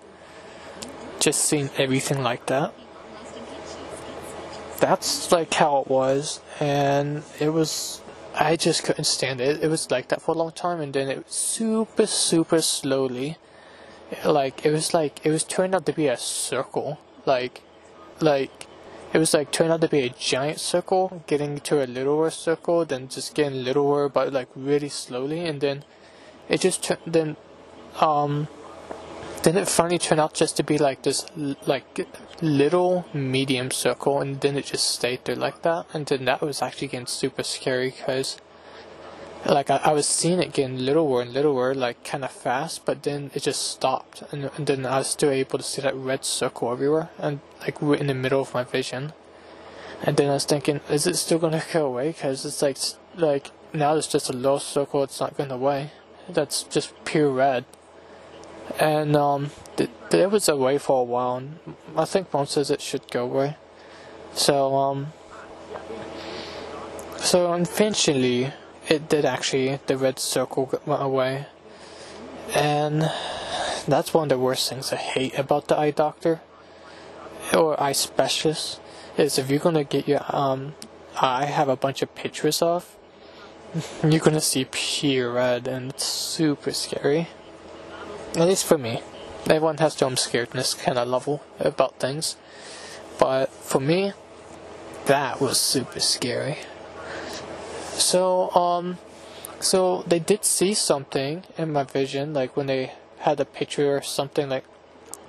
just seeing everything like that. That's like how it was, and it was I just couldn't stand it. It was like that for a long time, and then it super, super slowly, like it was like it was turned out to be a circle, like, like it was like turned out to be a giant circle, getting to a littler circle, then just getting littler, but like really slowly, and then it just turned then, um, then it finally turned out just to be like this like little medium circle and then it just stayed there like that and then that was actually getting super scary because like I, I was seeing it getting littler and littler like kind of fast but then it just stopped and, and then I was still able to see that red circle everywhere and like in the middle of my vision. And then I was thinking is it still gonna go away? Because it's like like now it's just a little circle it's not going away that's just pure red and um, th- there was away for a while. I think mom says it should go away. So um, so eventually it did actually. The red circle went away, and that's one of the worst things I hate about the eye doctor or eye specialist is if you're gonna get your um eye have a bunch of pictures of, <laughs> you're gonna see pure red and it's super scary. At least for me. Everyone has their own scaredness kind of level about things. But for me, that was super scary. So, um, so they did see something in my vision, like when they had a picture or something, like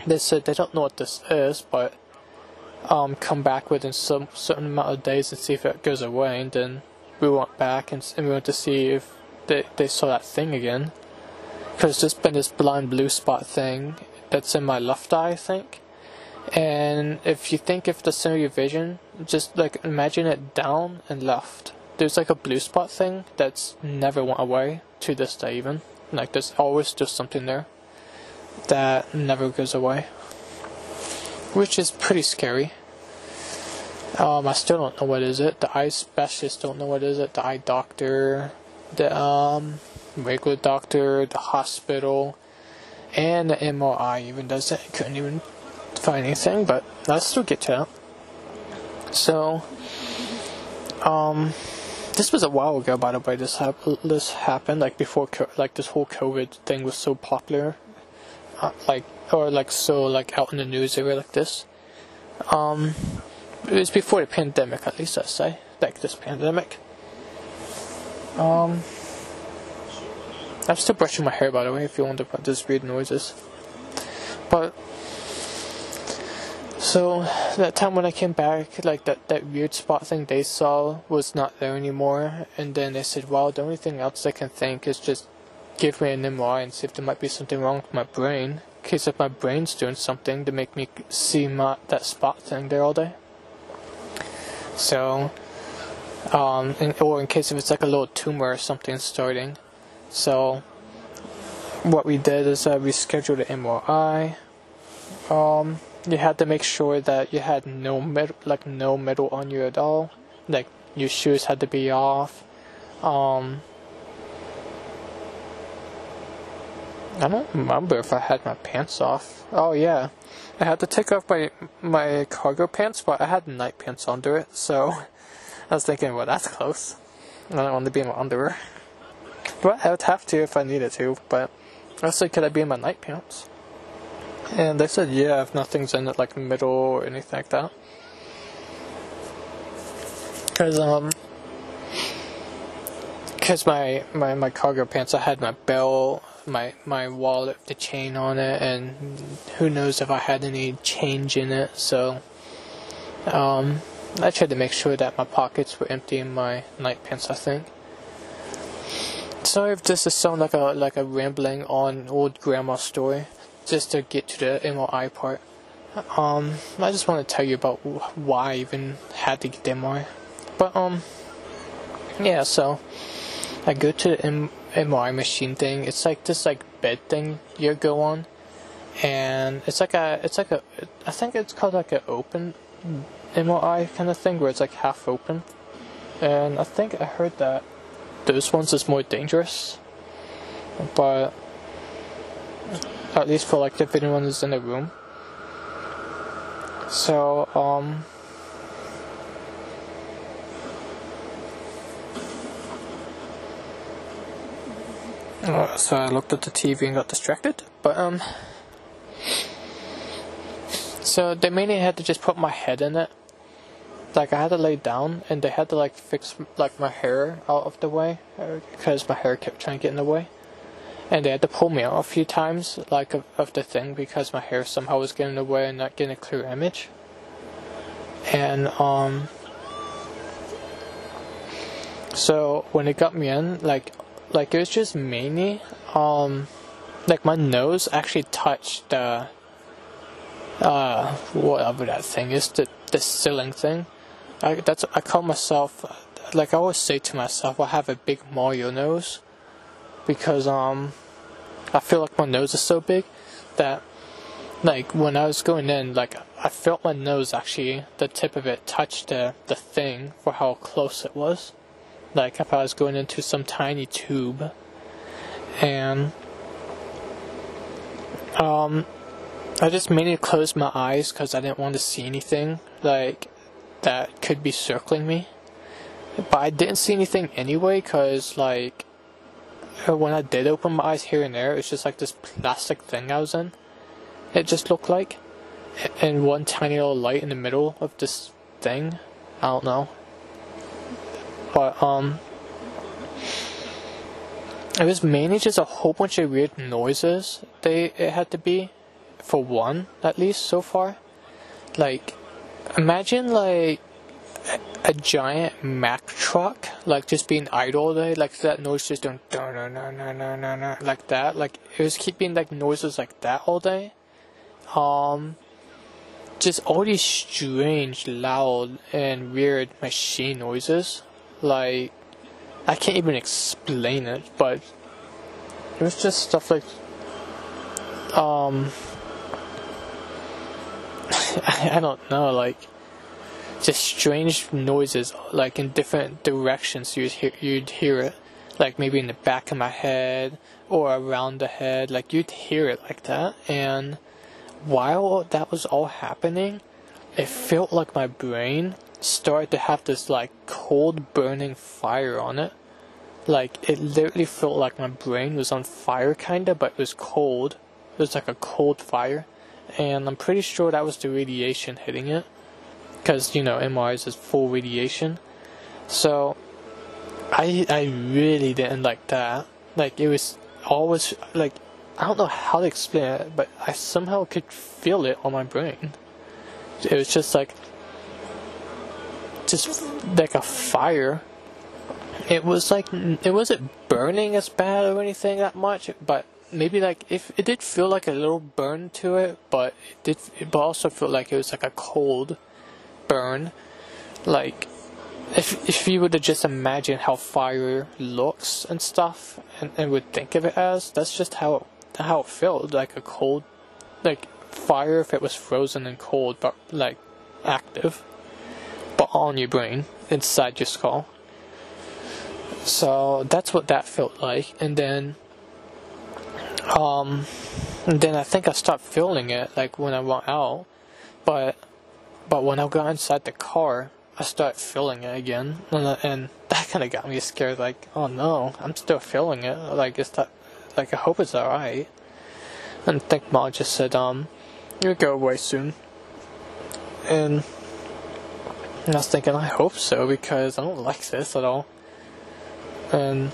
they said they don't know what this is, but um, come back within some certain amount of days and see if it goes away. And then we went back and, and we went to see if they, they saw that thing again because there's been this blind blue spot thing that's in my left eye, I think. And if you think of the center of your vision, just like imagine it down and left. There's like a blue spot thing that's never went away to this day even. Like there's always just something there that never goes away. Which is pretty scary. Um, I still don't know what is it. The eye specialist don't know what is it. The eye doctor, the um, regular doctor, the hospital, and the MRI even does it. Couldn't even find anything, but let's still get to that. So, um, this was a while ago, by the way. This hap- this happened like before, co- like this whole COVID thing was so popular, uh, like or like so like out in the news area like this. Um, it was before the pandemic, at least I say, like this pandemic. Um, I'm still brushing my hair, by the way, if you wonder about these weird noises. But so that time when I came back, like that, that weird spot thing they saw was not there anymore. And then they said, well, the only thing else I can think is just give me an MRI and see if there might be something wrong with my brain. In case if my brain's doing something to make me see my, that spot thing there all day. So, um, in, or in case if it's like a little tumor or something starting. So, what we did is uh, we scheduled an MRI. Um, you had to make sure that you had no metal, like no metal on you at all. Like your shoes had to be off. Um, I don't remember if I had my pants off. Oh yeah, I had to take off my my cargo pants, but I had night pants under it. So <laughs> I was thinking, well, that's close. I don't want to be in my underwear, but I would have to if I needed to. But I said, could I be in my night pants? And they said, yeah, if nothing's in it, like middle or anything like that. Cause um, cause my my my cargo pants, I had my belt, my my wallet, the chain on it, and who knows if I had any change in it. So, um, I tried to make sure that my pockets were empty in my night pants. I think. Sorry if this is sound like a like a rambling on old grandma story just to get to the MRI part, um, I just want to tell you about why I even had to get the MRI. But um, yeah, so I go to the M- MRI machine thing. It's like this like bed thing you go on, and it's like a it's like a I think it's called like an open MRI kind of thing where it's like half open, and I think I heard that those ones is more dangerous, but at least for like if anyone is in the room. So, um, so I looked at the TV and got distracted, but um, so they mainly had to just put my head in it. Like I had to lay down, and they had to like fix like my hair out of the way because my hair kept trying to get in the way and they had to pull me out a few times, like of, of the thing, because my hair somehow was getting in the way and not getting a clear image. And um, so when it got me in, like, like it was just mainly um, like my nose actually touched the uh, whatever that thing is, the the ceiling thing. I that's I call myself like I always say to myself, I have a big Mario nose because um I feel like my nose is so big that like when I was going in like I felt my nose actually the tip of it touched the the thing for how close it was like if I was going into some tiny tube and um I just mainly closed my eyes because I didn't want to see anything like that could be circling me but I didn't see anything anyway because like when I did open my eyes here and there, it's just like this plastic thing I was in. It just looked like, and one tiny little light in the middle of this thing. I don't know, but um, it was mainly just a whole bunch of weird noises. They it had to be, for one at least so far. Like, imagine like a giant Mack truck, like just being idle all day, like that noise just doing like that. Like it was keeping like noises like that all day, um, just all these strange, loud, and weird machine noises. Like, I can't even explain it, but it was just stuff like, um, <laughs> I don't know, like, just strange noises, like in different directions. You'd hear, you'd hear it, like maybe in the back of my head or around the head. Like you'd hear it like that, and while that was all happening, it felt like my brain started to have this like cold burning fire on it. Like it literally felt like my brain was on fire kinda, but it was cold. It was like a cold fire. And I'm pretty sure that was the radiation hitting it. Because, you know, MRIs is full radiation. So I I really didn't like that. Like it was always like I don't know how to explain it, but I somehow could feel it on my brain. It was just like, just like a fire. It was like it wasn't burning as bad or anything that much, but maybe like if it did feel like a little burn to it, but it did, it also felt like it was like a cold burn, like if if you were to just imagine how fire looks and stuff and, and would think of it as that's just how it how it felt like a cold, like fire if it was frozen and cold, but like active, but on your brain inside your skull. So that's what that felt like, and then, um, and then I think I stopped feeling it like when I went out, but but when I got inside the car, I started feeling it again, and, and that kind of got me scared. Like, oh no, I'm still feeling it. Like, is that like I hope it's alright. And I think Mom just said, um, you'll go away soon. And, and I was thinking, I hope so because I don't like this at all. And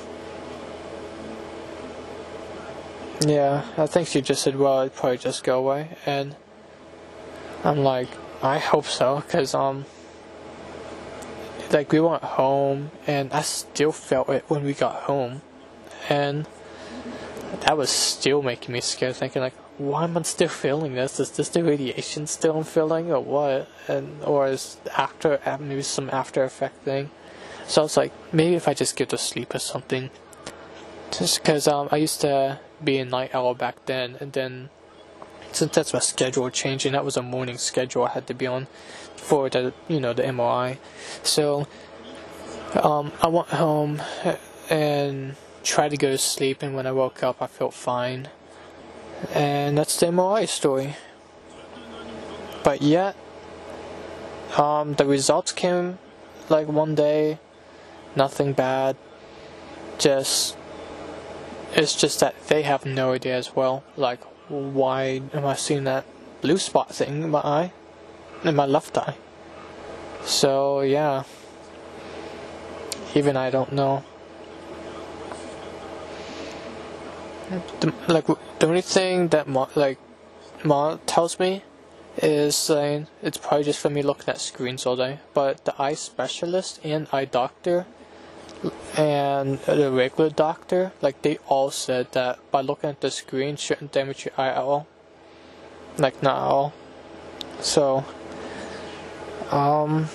yeah, I think she just said, well, it'd probably just go away. And I'm like, I hope so because um, like we went home and I still felt it when we got home, and that was still making me scared, thinking like, why am I still feeling this? Is this the radiation still I'm feeling, or what? And or is after maybe some after effect thing? So I was like, maybe if I just get to sleep or something. Just because um, I used to be a night owl back then, and then since that's my schedule changing, that was a morning schedule I had to be on for the you know the MRI. So um, I went home and tried to go to sleep, and when I woke up, I felt fine. And that's the MRI story. But yet, um, the results came like one day, nothing bad. Just, it's just that they have no idea as well. Like, why am I seeing that blue spot thing in my eye, in my left eye? So, yeah. Even I don't know. The, like the only thing that Ma, like Ma tells me is saying it's probably just for me looking at screens all day. But the eye specialist and eye doctor and the regular doctor, like they all said that by looking at the screen shouldn't damage your eye at all. Like not at all. So um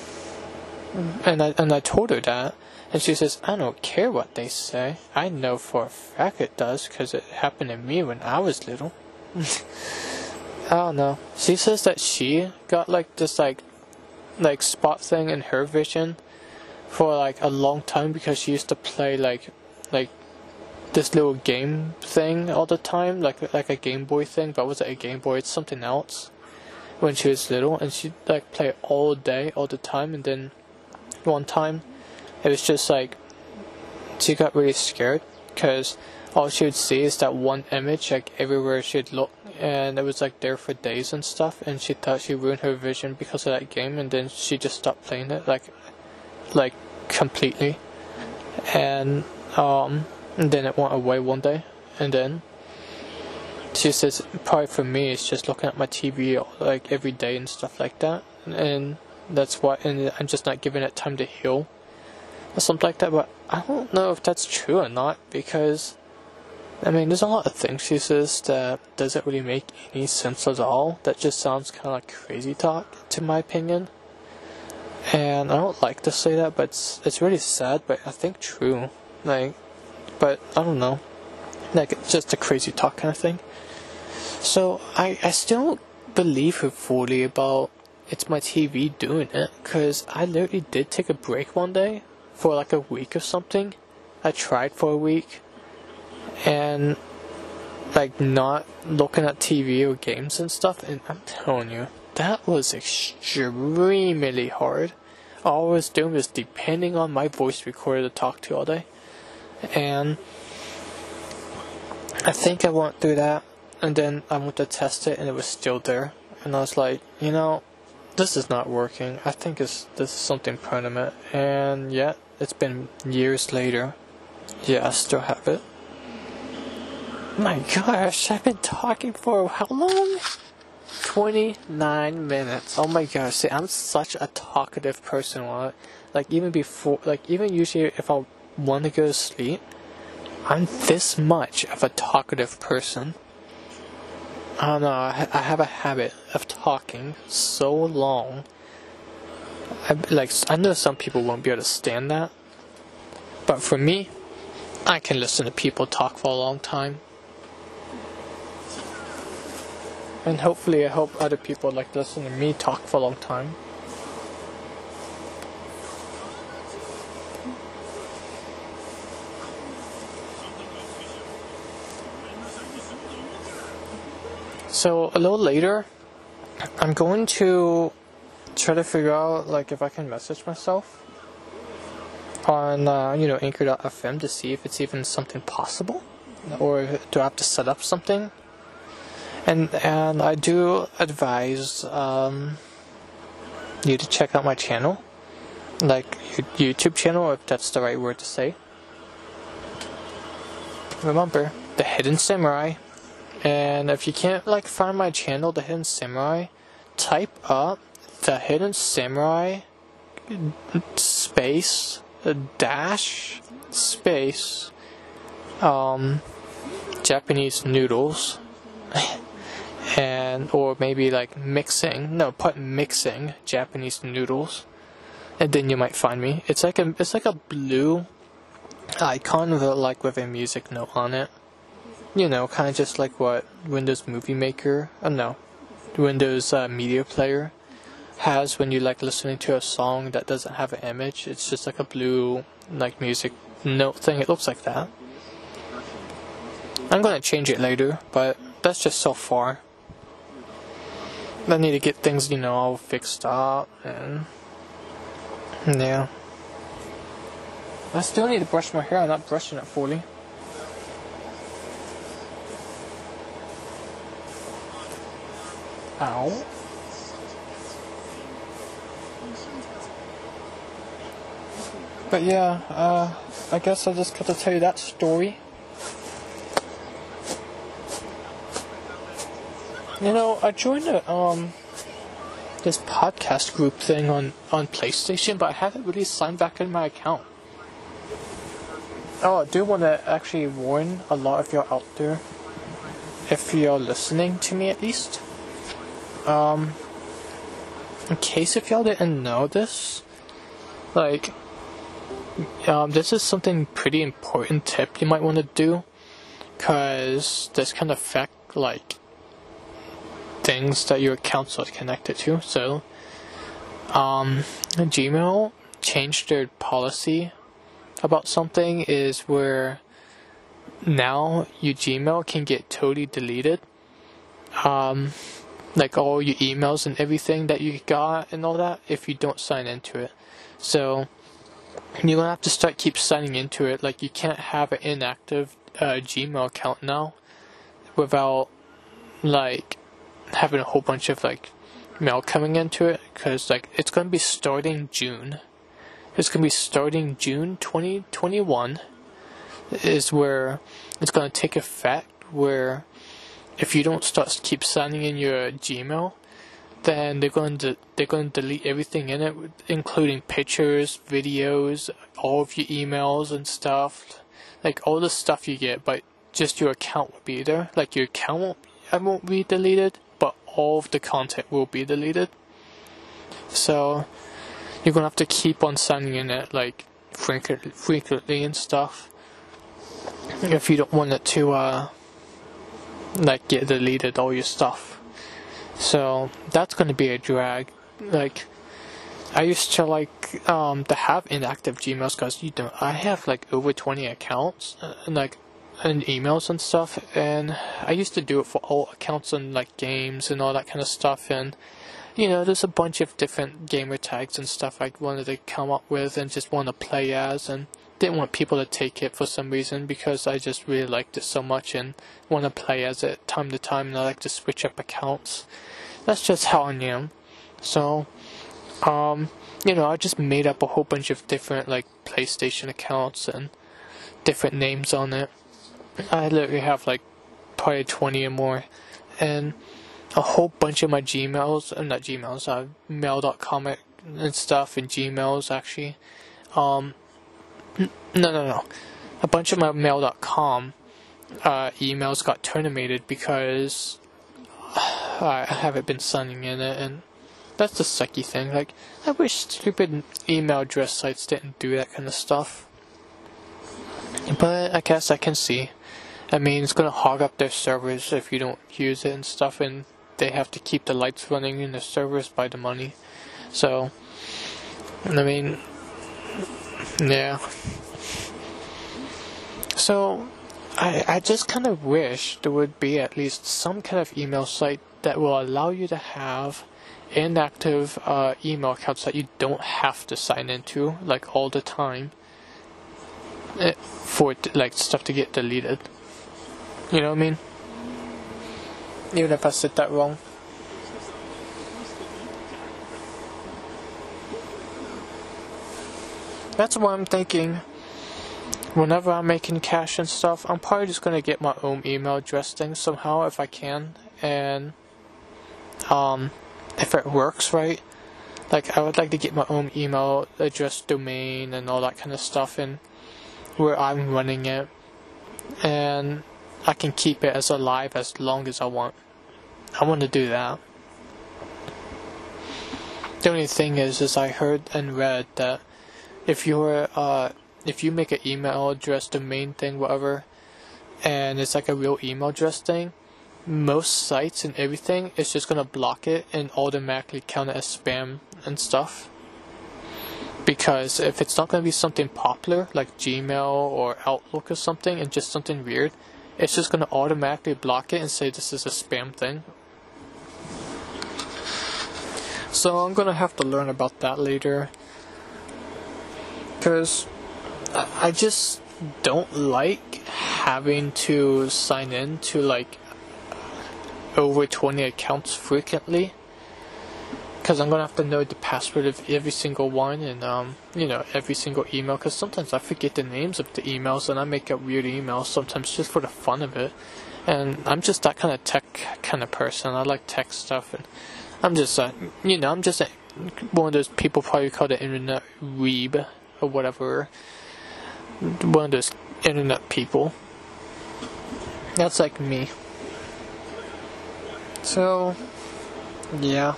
and I and I told her that and she says, I don't care what they say. I know for a fact it does because it happened to me when I was little. <laughs> I don't know. She says that she got like this like like spot thing in her vision for like a long time because she used to play like like this little game thing all the time, like like a Game Boy thing, but was it a Game Boy? It's something else. When she was little, and she like play all day, all the time, and then one time it was just like she got really scared because all she would see is that one image like everywhere she'd look and it was like there for days and stuff and she thought she ruined her vision because of that game and then she just stopped playing it like like completely. And um and then it went away one day and then she says probably for me it's just looking at my TV like every day and stuff like that and that's why and I'm just not giving it time to heal something like that. But I don't know if that's true or not because I mean, there's a lot of things she says that doesn't really make any sense at all. That just sounds kind of like crazy talk, to my opinion. And I don't like to say that, but it's, it's really sad, but I think true. Like, but I don't know. Like, it's just a crazy talk kind of thing. So, I, I still believe her fully about it's my TV doing it, because I literally did take a break one day for like a week or something. I tried for a week and like not looking at TV or games and stuff. And I'm telling you, that was extremely hard. All I was doing was depending on my voice recorder to talk to all day. And I think I went through that, and then I went to test it, and it was still there. And I was like, you know, this is not working. I think it's this is something permanent. And yet, it's been years later. Yeah, I still have it. My gosh, I've been talking for how long? 29 minutes. Oh my gosh, see, I'm such a talkative person. Like, even before, like, even usually if I want to go to sleep, I'm this much of a talkative person. I don't know, I, I have a habit of talking so long. I, like, I know some people won't be able to stand that. But for me, I can listen to people talk for a long time. And hopefully, I hope other people like listen to me talk for a long time. So a little later, I'm going to try to figure out like if I can message myself on uh, you know Anchor.fm to see if it's even something possible, or do I have to set up something? And and I do advise um, you to check out my channel, like YouTube channel, if that's the right word to say. Remember the Hidden Samurai, and if you can't like find my channel, the Hidden Samurai, type up the Hidden Samurai space dash space um Japanese noodles <laughs> and or maybe like mixing no put mixing Japanese noodles and then you might find me. It's like a it's like a blue icon with like with a music note on it. You know kind of just like what Windows Movie Maker oh no Windows uh, Media Player has when you like listening to a song that doesn't have an image it's just like a blue like music note thing it looks like that I'm gonna change it later but that's just so far I need to get things, you know, all fixed up and yeah. I still need to brush my hair. I'm not brushing it fully. Ow. But yeah, uh, I guess I just got to tell you that story. You know, I joined a, um, this podcast group thing on, on PlayStation, but I haven't really signed back in my account. Oh, I do want to actually warn a lot of you out there, if you're listening to me at least. Um, in case if y'all didn't know this, like, um, this is something pretty important tip you might want to do, cause this can affect like things that your accounts are connected to. So, um, Gmail changed their policy about something is where now your Gmail can get totally deleted. Um, like all your emails and everything that you got and all that if you don't sign into it. So you're gonna have to start keep signing into it. Like you can't have an inactive uh, Gmail account now without like having a whole bunch of like mail coming into it because like it's to be starting June. It's to be starting June 2021 is where it's to take effect where if you don't start keep signing in your Gmail, then they're going to they're going to delete everything in it, including pictures, videos, all of your emails and stuff, like all the stuff you get. But just your account will be there. Like your account won't, won't be deleted, but all of the content will be deleted. So you're gonna have to keep on sending in it like frequently and stuff. If you don't want it to uh, like get deleted all your stuff. So that's gonna be a drag. Like I used to like um to have inactive Gmails because you know I have like over 20 accounts uh, and like and emails and stuff and I used to do it for all accounts and like games and all that kind of stuff and you know there's a bunch of different gamer tags and stuff I wanted to come up with and just want to play as and didn't want people to take it for some reason because I just really liked it so much and want to play as it time to time and I like to switch up accounts. That's just how I am. So, um, you know, I just made up a whole bunch of different like PlayStation accounts and different names on it. I literally have like probably 20 or more. And a whole bunch of my Gmails, uh, not Gmails, uh, mail.com and stuff and Gmails actually. Um, no, no, no. A bunch of my mail.com uh, emails got terminated because I haven't been signing in it, and that's the sucky thing. Like, I wish stupid email address sites didn't do that kind of stuff. But I guess I can see. I mean, it's gonna hog up their servers if you don't use it and stuff, and they have to keep the lights running in the servers by the money. So, I mean, yeah. So, I, I just kind of wish there would be at least some kind of email site that will allow you to have inactive uh, email accounts that you don't have to sign into like all the time eh, for like stuff to get deleted. You know what I mean? Even if I said that wrong. That's what I'm thinking. Whenever I'm making cash and stuff, I'm probably just gonna get my own email address thing somehow if I can, and um, if it works right. Like I would like to get my own email address domain and all that kind of stuff, and where I'm running it, and I can keep it as alive as long as I want. I want to do that. The only thing is, is I heard and read that if you're uh, if you make an email address domain thing, whatever, and it's like a real email address thing, most sites and everything is just gonna block it and automatically count it as spam and stuff. Because if it's not gonna be something popular like Gmail or Outlook or something, and just something weird, it's just gonna automatically block it and say this is a spam thing. So I'm gonna have to learn about that later because I just don't like having to sign in to like over 20 accounts frequently. Because I'm gonna have to know the password of every single one and um, you know every single email. Because sometimes I forget the names of the emails and I make up weird emails sometimes just for the fun of it. And I'm just that kind of tech kind of person. I like tech stuff and I'm just uh, you know I'm just one of those people probably call the internet weeb or whatever. One of those internet people. That's like me. So, yeah.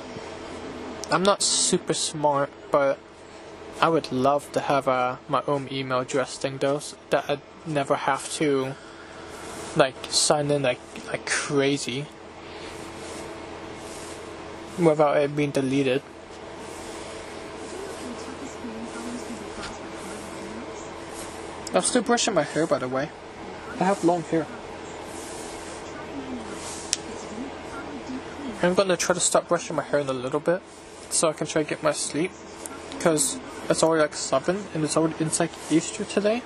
I'm not super smart, but I would love to have uh, my own email address thing though, so that I'd never have to like sign in like like crazy without it being deleted. I'm still brushing my hair, by the way. I have long hair. I'm gonna try to stop brushing my hair in a little bit so I can try to get my sleep because it's already like 7 and it's already it's like Easter today.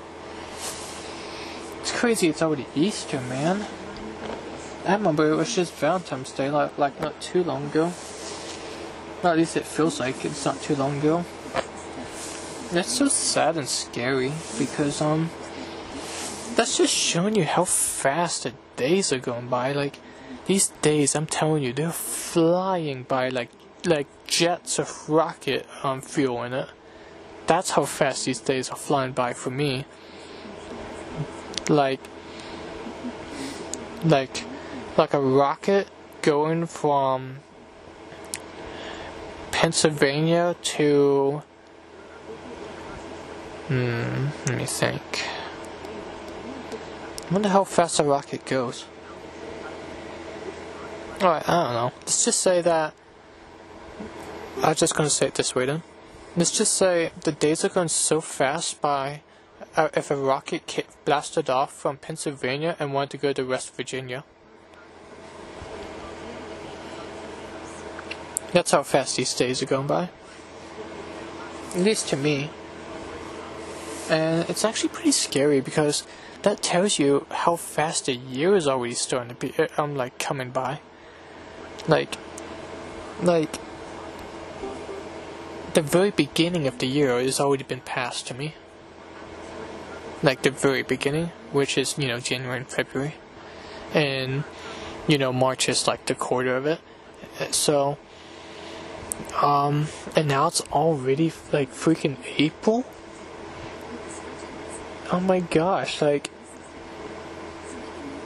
It's crazy it's already Easter, man. I remember it was just Valentine's Day like, like not too long ago. Well, at least it feels like it's not too long ago. That's so sad and scary because um that's just showing you how fast the days are going by. Like these days, I'm telling you, they're flying by like like jets of rocket um, fuel in it. That's how fast these days are flying by for me. Like like like a rocket going from Pennsylvania to hmm let me think I wonder how fast a rocket goes alright I don't know let's just say that I'm just gonna say it this way then let's just say the days are going so fast by uh, if a rocket blasted off from Pennsylvania and wanted to go to West Virginia. That's how fast these days are going by. At least to me. And it's actually pretty scary because that tells you how fast the year is already starting to be, um, like, coming by. Like, like, the very beginning of the year has already been passed to me like the very beginning, which is, you know, January and February. And, you know, March is like the quarter of it. So, um, and now it's already like freaking April? Oh my gosh, like,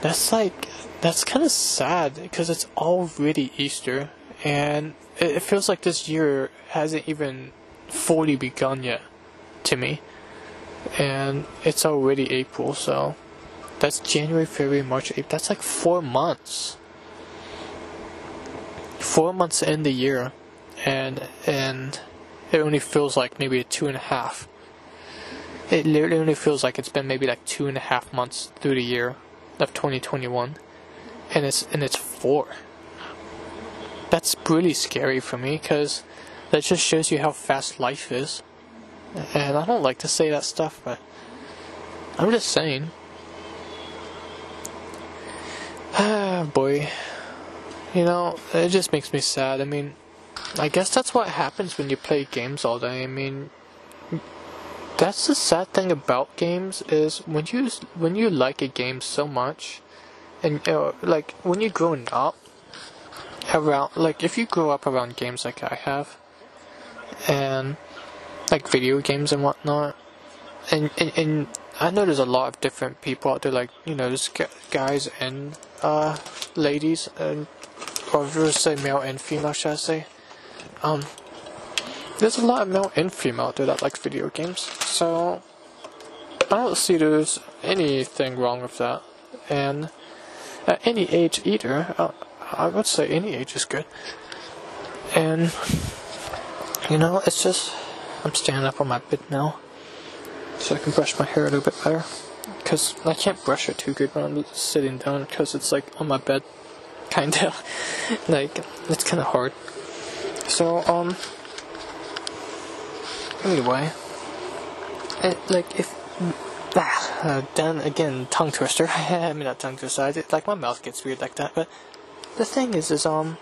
that's like, that's kind of sad because it's already Easter and it feels like this year hasn't even fully begun yet to me and it's already April, so that's January, February, March, April. That's like four months. Four months in the year, and and it only feels like maybe two and a half. It literally only feels like it's been maybe like two and a half months through the year of 2021, and it's and it's four. That's really scary for me because that just shows you how fast life is. And I don't like to say that stuff, but I'm just saying. Ah, boy. You know, it just makes me sad. I mean, I guess that's what happens when you play games all day. I mean, that's the sad thing about games is when you when you like a game so much, and like when you're growing up around, like if you grow up around games like I have, and like video games and whatnot. And, and, and I know there's a lot of different people out there, like, you know, there's guys and uh, ladies, and, or just say male and female, should I say. Um, there's a lot of male and female out that like video games, so I don't see there's anything wrong with that. And at any age either, uh, I would say any age is good. And, you know, it's just I'm standing up on my bed now, so I can brush my hair a little bit better. Because I can't brush it too good when I'm sitting down, because it's like on my bed, <laughs> kinda. like, it's kinda hard. So, um, anyway, it, like, if, ah, uh, then again, tongue twister. <laughs> I mean, not tongue twister, I, like, my mouth gets weird like that, but the thing is, is, um,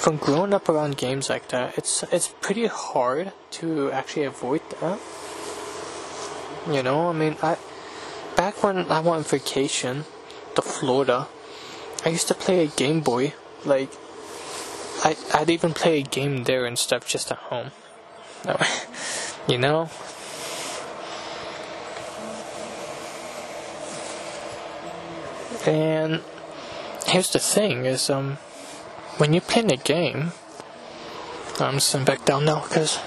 from growing up around games like that, it's it's pretty hard to actually avoid that. You know, I mean, I back when I went on vacation to Florida, I used to play a Game Boy. Like, I I'd even play a game there and stuff just at home. You know. And here's the thing: is um when you're playing a game, I'm sitting back down now because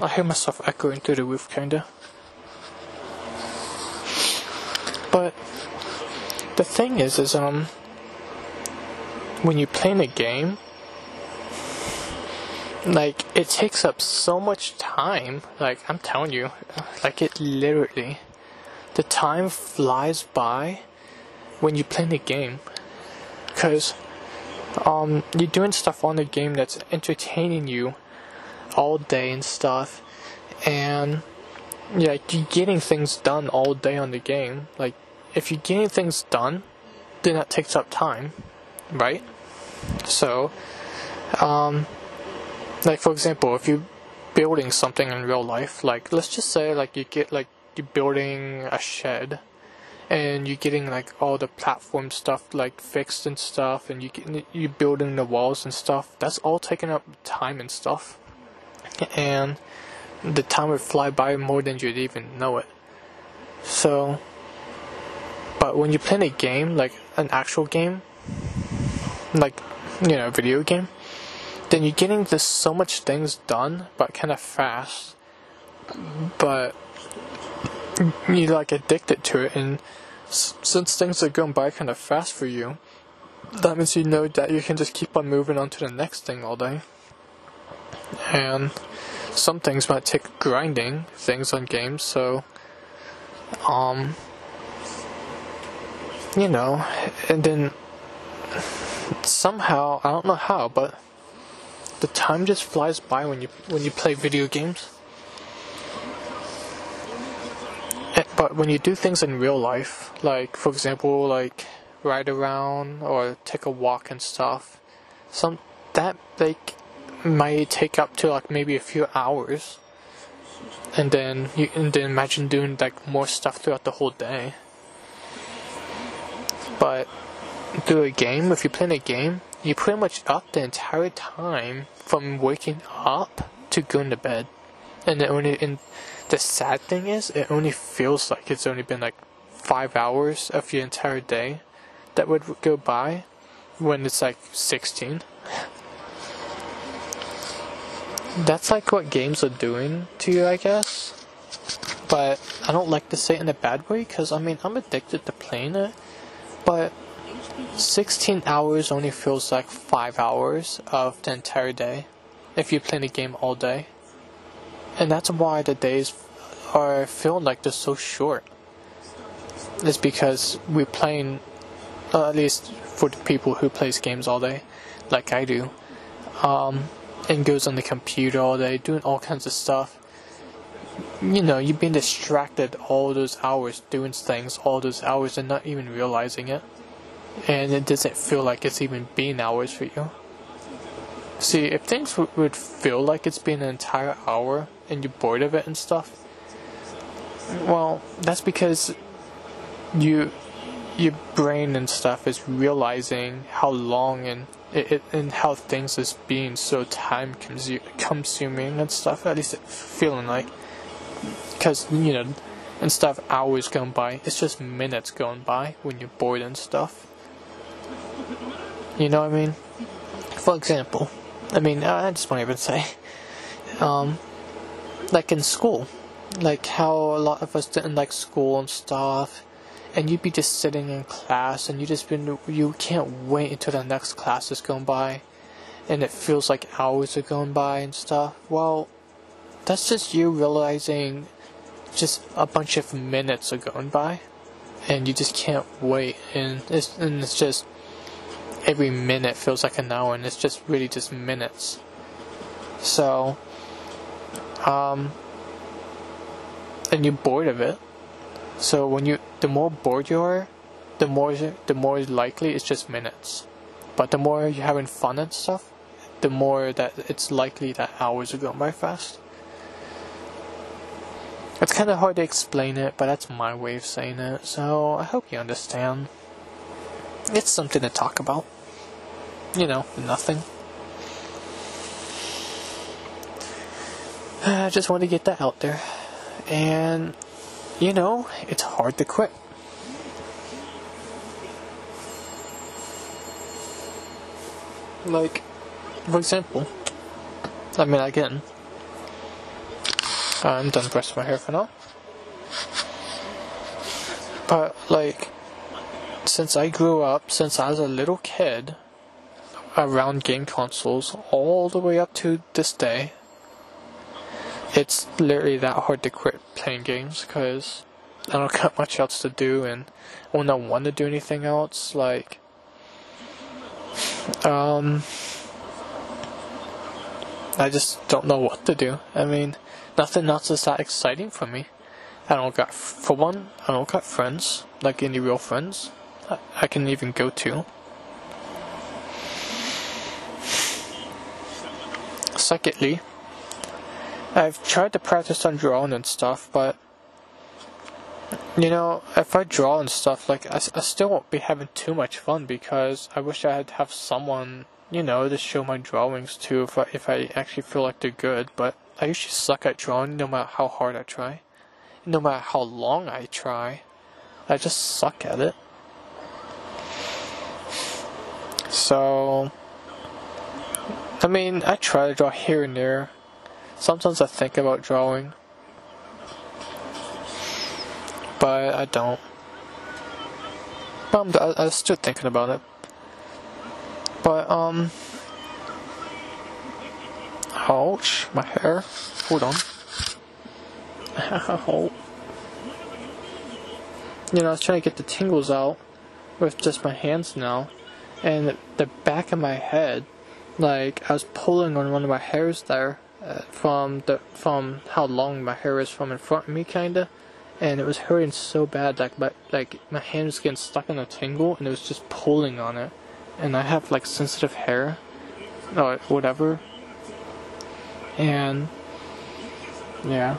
I hear myself echoing through the roof, kinda. But the thing is, is um, when you're playing a game, like it takes up so much time. Like I'm telling you, like it literally, the time flies by when you play the game, because um, you're doing stuff on the game that's entertaining you all day and stuff, and yeah, you're getting things done all day on the game. Like, if you're getting things done, then that takes up time, right? So, um, like for example, if you're building something in real life, like let's just say like you get like you're building a shed and you're getting like all the platform stuff like fixed and stuff, and you get, you're building the walls and stuff. That's all taking up time and stuff, and the time would fly by more than you'd even know it. So, But when you play a game, like an actual game, like you know, video game, then you're getting this so much things done, but kind of fast. But you're like addicted to it, and since things are going by kind of fast for you, that means you know that you can just keep on moving on to the next thing all day. And some things might take grinding things on games, so um you know, and then somehow I don't know how, but the time just flies by when you when you play video games. Eh, but when you do things in real life, like for example, like ride around or take a walk and stuff, some that like might take up to like maybe a few hours. And then you and then imagine doing like more stuff throughout the whole day. But through a game, if you're playing a game, you're pretty much up the entire time from waking up to going to bed. And the only and the sad thing is, it only feels like it's only been like five hours of your entire day that would go by when it's like 16. That's like what games are doing to you, I guess. But I don't like to say it in a bad way because I mean, I'm addicted to playing it. But 16 hours only feels like 5 hours of the entire day if you play the game all day. And that's why the days are feeling like they're so short. It's because we're playing, uh, at least for the people who plays games all day, like I do, um, and goes on the computer all day, doing all kinds of stuff. You know, you've been distracted all those hours doing things, all those hours, and not even realizing it. And it doesn't feel like it's even been hours for you. See, if things w- would feel like it's been an entire hour and you're bored of it and stuff, well, that's because you, your brain and stuff is realizing how long and it, it and how things is being so time consu- consuming and stuff. At least feeling like, because you know, instead of hours going by, it's just minutes going by when you're bored and stuff. You know what I mean? For example, I mean, I just want to even say, um, like in school, like how a lot of us didn't like school and stuff, and you'd be just sitting in class and you just been you can't wait until the next class is going by, and it feels like hours are going by and stuff. Well, that's just you realizing just a bunch of minutes are going by, and you just can't wait, and it's and it's just every minute feels like an hour, and it's just really just minutes. So, um, and you're bored of it. So when you, the more bored you are, the more the more likely it's just minutes. But the more you're having fun and stuff, the more that it's likely that hours are going by fast. It's kind of hard to explain it, but that's my way of saying it. So I hope you understand. It's something to talk about. You know, nothing. <sighs> I just want to get that out there. And, you know, it's hard to quit. Like, for example, I mean, again, I'm done brushing my hair for now. But, like, since I grew up, since I was a little kid, around game consoles, all the way up to this day, it's literally that hard to quit playing games because I don't got much else to do, and when I want to do anything else, like, um, I just don't know what to do. I mean, nothing else is that exciting for me. I don't got, for one, I don't got friends, like any real friends, I, I can even go to. Secondly, I've tried to practice on drawing and stuff, but you know, if I draw and stuff, like I, I still won't be having too much fun because I wish I had have someone, you know, to show my drawings to if I if I actually feel like they're good. But I usually suck at drawing, no matter how hard I try, no matter how long I try. I just suck at it. So, I mean, I try to draw here and there. Sometimes I think about drawing, but I don't. But I'm, I, I'm still thinking about it. But, um, ouch, my hair. Hold on. Ow. <laughs> You know, I was trying to get the tingles out with just my hands now, and the back of my head, like I was pulling on one of my hairs there, uh, from the from how long my hair is from in front of me, kinda, and it was hurting so bad, like my like my hand was getting stuck in a tingle, and it was just pulling on it, and I have like sensitive hair, or whatever, and yeah.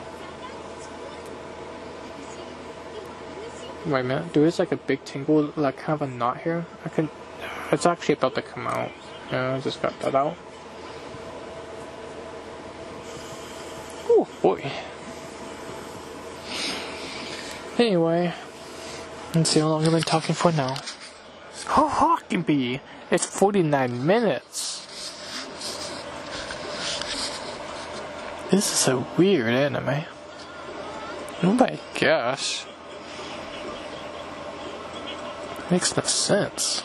Wait a minute, there is like a big tingle, like kind of a knot here. I can, it's actually about to come out. I just got that out. Oh boy. Anyway, let's see how long I've been talking for now. Oh, Hawking be? It's 49 minutes! This is a weird anime. Oh my gosh. Makes no sense.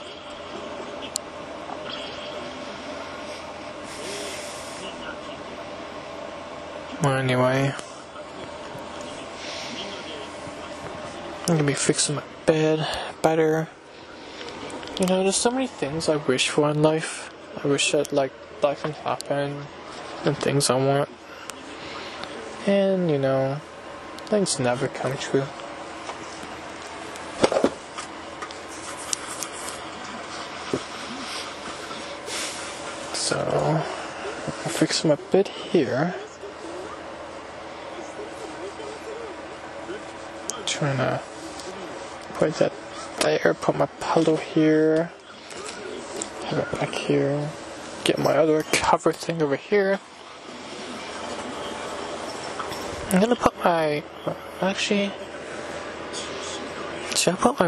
Well, anyway, I'm gonna be fixing my bed better. You know, there's so many things I wish for in life. I wish that like life can happen and things I want. And you know, things never come true. So, I'll fix my bed here. To put that there, put my pillow here, have it back here, get my other cover thing over here. I'm gonna put my, actually, should I put my,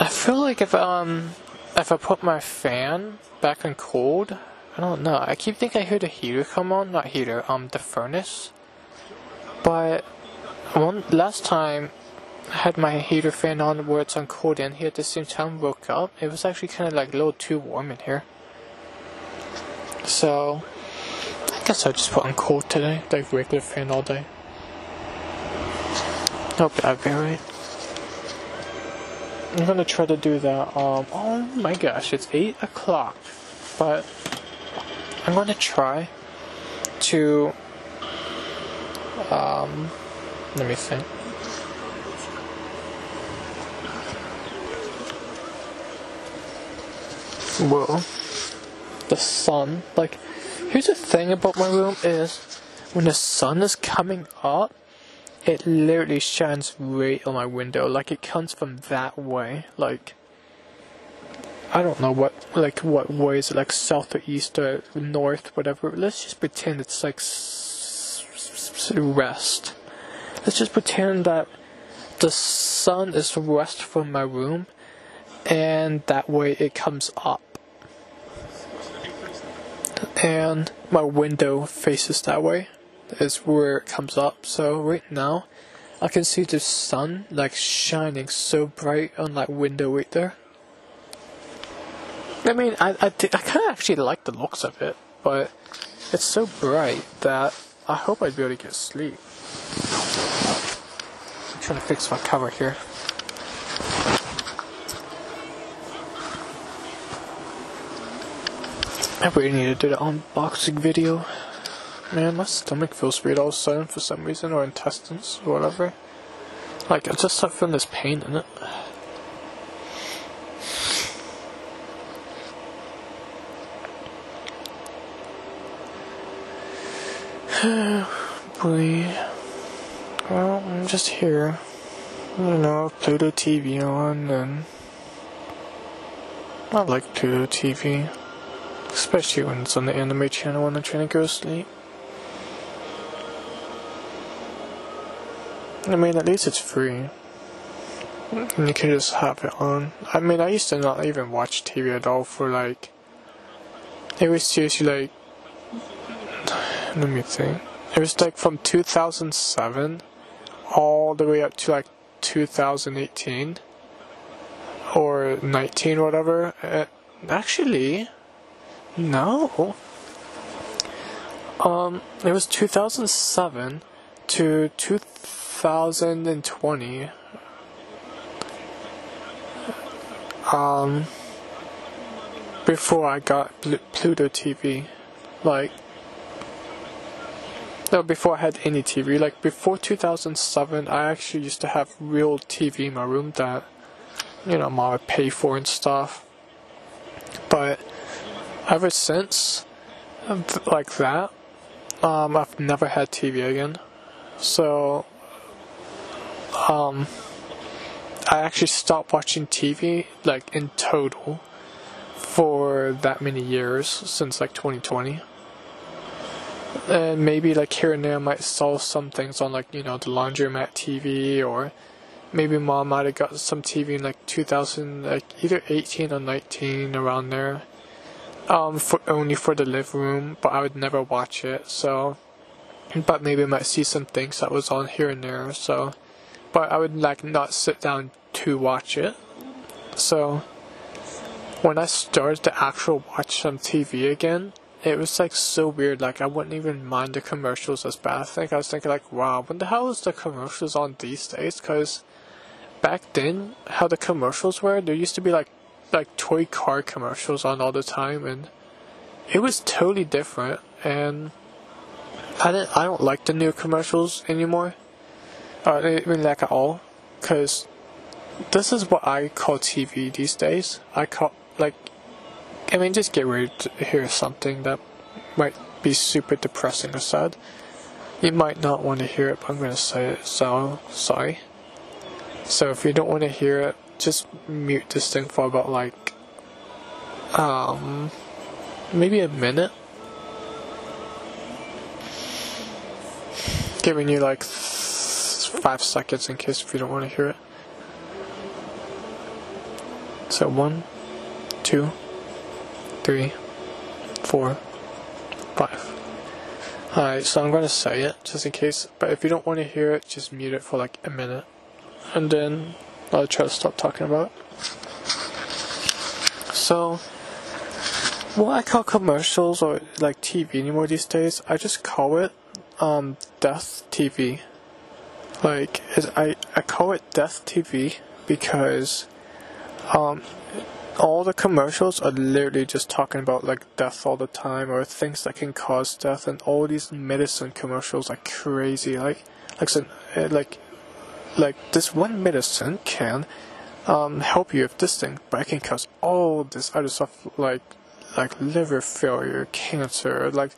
I feel like if, um, if I put my fan back on cold, I don't know. I keep thinking I hear the heater come on. Not heater, um, the furnace. But one last time had my heater fan on where it's on cold and here at the same time woke up. It was actually kind of like a little too warm in here. So I guess I'll just put on cold today, like regular fan all day. Hope that'll be alright. I'm gonna try to do that. Um, oh my gosh, it's 8 o'clock. But I'm to try to um, let me think. Well, the sun, like, here's the thing about my room is when the sun is coming up, it literally shines right on my window. Like, it comes from that way. Like, I don't know what like what way is it like south or east or north whatever. Let's just pretend it's like west. Let's just pretend that the sun is west from my room, and that way it comes up, and my window faces that way. Is where it comes up. So right now, I can see the sun like shining so bright on that window right there. I mean, I, I, I kind of actually like the looks of it, but it's so bright that I hope I'd be able to get sleep. I'm trying to fix my cover here. I really need to do the unboxing video. Man, my stomach feels weird all of a sudden for some reason, or intestines, or whatever. Like, I just start feeling this pain in it. <sighs> Boy. Well, I'm just here. I don't know, Pluto TV on, and I like Pluto TV. Especially when it's on the anime channel when I'm trying to go to sleep. I mean, at least it's free. And you can just have it on. I mean, I used to not even watch TV at all for like. It was seriously like. Let me think. It was like from 2007 all the way up to like 2018 or 19, whatever. Uh, actually, no. Um, it was 2007 to 2020. Um, before I got Pluto TV, like, no, before I had any TV, like before 2007, I actually used to have real TV in my room that, you know, mom would pay for and stuff. But ever since, like that, um, I've never had TV again. So, um, I actually stopped watching TV, like, in total for that many years since, like, 2020. And maybe, like, here and there I might saw some things on, like, you know, the laundromat TV or maybe mom might have got some TV in, like, 2000, like, either 18 or 19 around there um, for only for the living room, but I would never watch it. So, but maybe I might see some things that was on here and there. So, but I would like not sit down to watch it. So, when I started to actually watch some TV again, it was like so weird. Like I wouldn't even mind the commercials as bad. I think I was thinking like, wow, when the hell is the commercials on these days? Because back then, how the commercials were, there used to be like like toy car commercials on all the time, and it was totally different. And I didn't, I don't like the new commercials anymore. Uh, I mean, like at all, because this is what I call TV these days. I call like, I mean, just get ready to hear something that might be super depressing or sad. You might not want to hear it, but I'm gonna say it. So sorry. So if you don't want to hear it, just mute this thing for about like um maybe a minute. Giving you like five seconds in case if you don't want to hear it. So one, two, three, four, five. Alright, so I'm gonna say it just in case, but if you don't want to hear it, just mute it for like a minute. And then I'll try to stop talking about. So, what I call commercials or like TV anymore these days, I just call it um, death TV. Like, I, I call it death TV because um, all the commercials are literally just talking about like death all the time or things that can cause death, and all these medicine commercials are crazy. Like, like, like like this one medicine can um, help you with this thing, but it can cause all this other stuff like like liver failure, cancer, like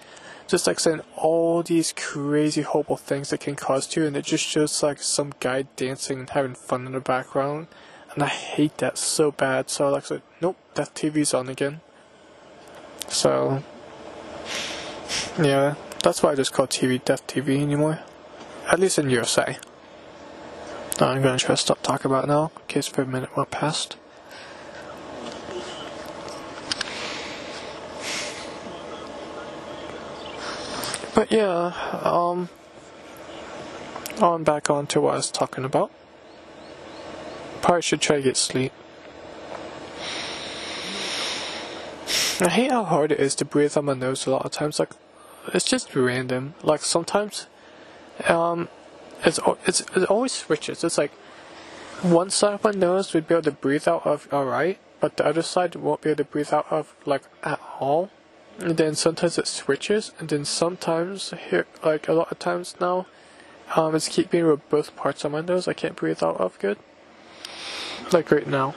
just like saying all these crazy horrible things that can cause you, and it just shows like some guy dancing and having fun in the background, and I hate that so bad. So I like said, nope, Death TV's on again. So yeah, that's why I just call TV Death TV anymore, at least in USA. I'm going to try to stop talking about now, in case for a minute we're past. But yeah, um, on back on to what I was talking about. Probably should try to get sleep. I hate how hard it is to breathe on my nose a lot of times. Like, it's just random. Like, sometimes, um, it's it's it always switches. It's like one side of my nose would be able to breathe out of alright, but the other side won't be able to breathe out of like at all. And then sometimes it switches, and then sometimes here like a lot of times now, um, it's keeping with both parts of my nose. I can't breathe out of good. Like right now.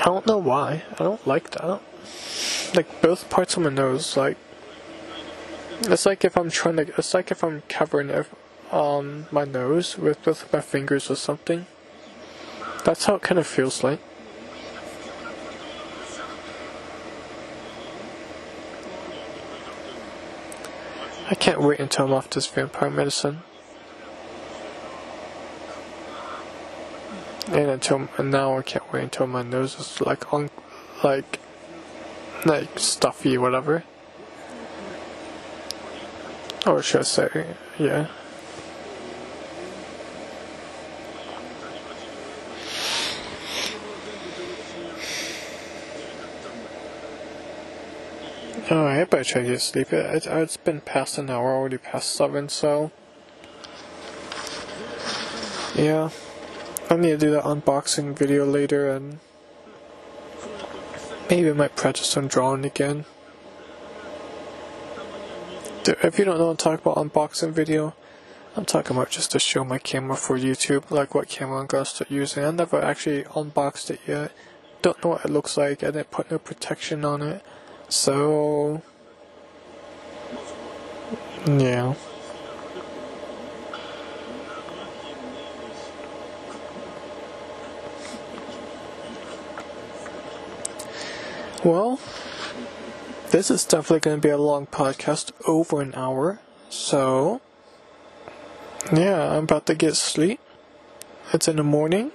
I don't know why. I don't like that. Like both parts of my nose, like it's like if I'm trying to. It's like if I'm covering it on my nose with, with my fingers or something. That's how it kind of feels like. I can't wait until I'm off this vampire medicine. And until and now I can't wait until my nose is like on like like stuffy whatever. Or should I say yeah. Alright, I better try to sleep. It, it's been past an hour, already past 7, so. Yeah. I need to do that unboxing video later and. Maybe I might practice some drawing again. If you don't know I'm talking about unboxing video, I'm talking about just to show my camera for YouTube, like what camera I'm gonna start using. I never actually unboxed it yet. Don't know what it looks like. I didn't put no protection on it. So, yeah. Well, this is definitely going to be a long podcast, over an hour. So, yeah, I'm about to get sleep. It's in the morning.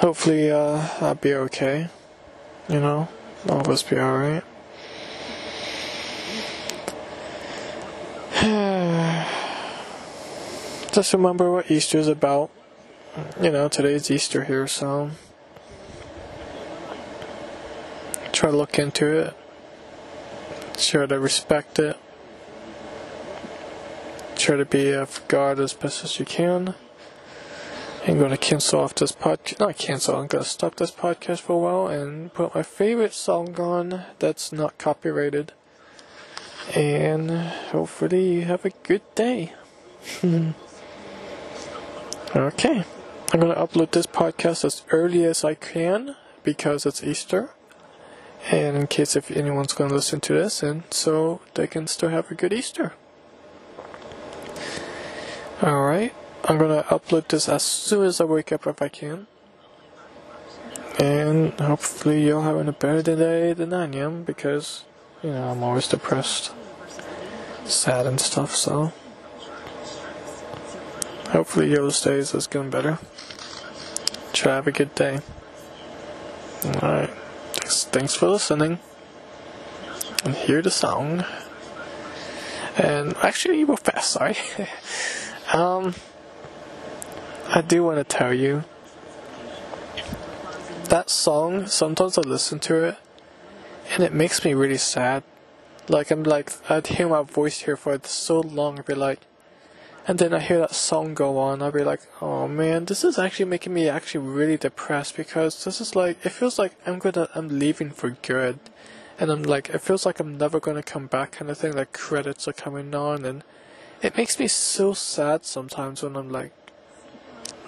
Hopefully, uh, I'll be okay. You know? All of us be alright. <sighs> Just remember what Easter is about. You know, today's Easter here, so try to look into it. Try to respect it. Try to be of God as best as you can. I'm going to cancel off this podcast. Not cancel, I'm going to stop this podcast for a while and put my favorite song on that's not copyrighted. And hopefully you have a good day. <laughs> okay. I'm going to upload this podcast as early as I can because it's Easter. And in case if anyone's going to listen to this, and so they can still have a good Easter. Alright. I'm gonna upload this as soon as I wake up if I can. And hopefully you're having a better day than I am because, you know, I'm always depressed, sad and stuff, so. Hopefully yours days is getting better. Try have a good day. Alright. Thanks, thanks for listening. And hear the song. And actually, you were fast, sorry. <laughs> um, I do want to tell you that song, sometimes I listen to it and it makes me really sad. Like, I'm like, I'd hear my voice here for so long, I'd be like, and then I hear that song go on, I'll be like, oh man, this is actually making me actually really depressed because this is like, it feels like I'm gonna, I'm leaving for good. And I'm like, it feels like I'm never gonna come back kind of thing, like credits are coming on and it makes me so sad sometimes when I'm like,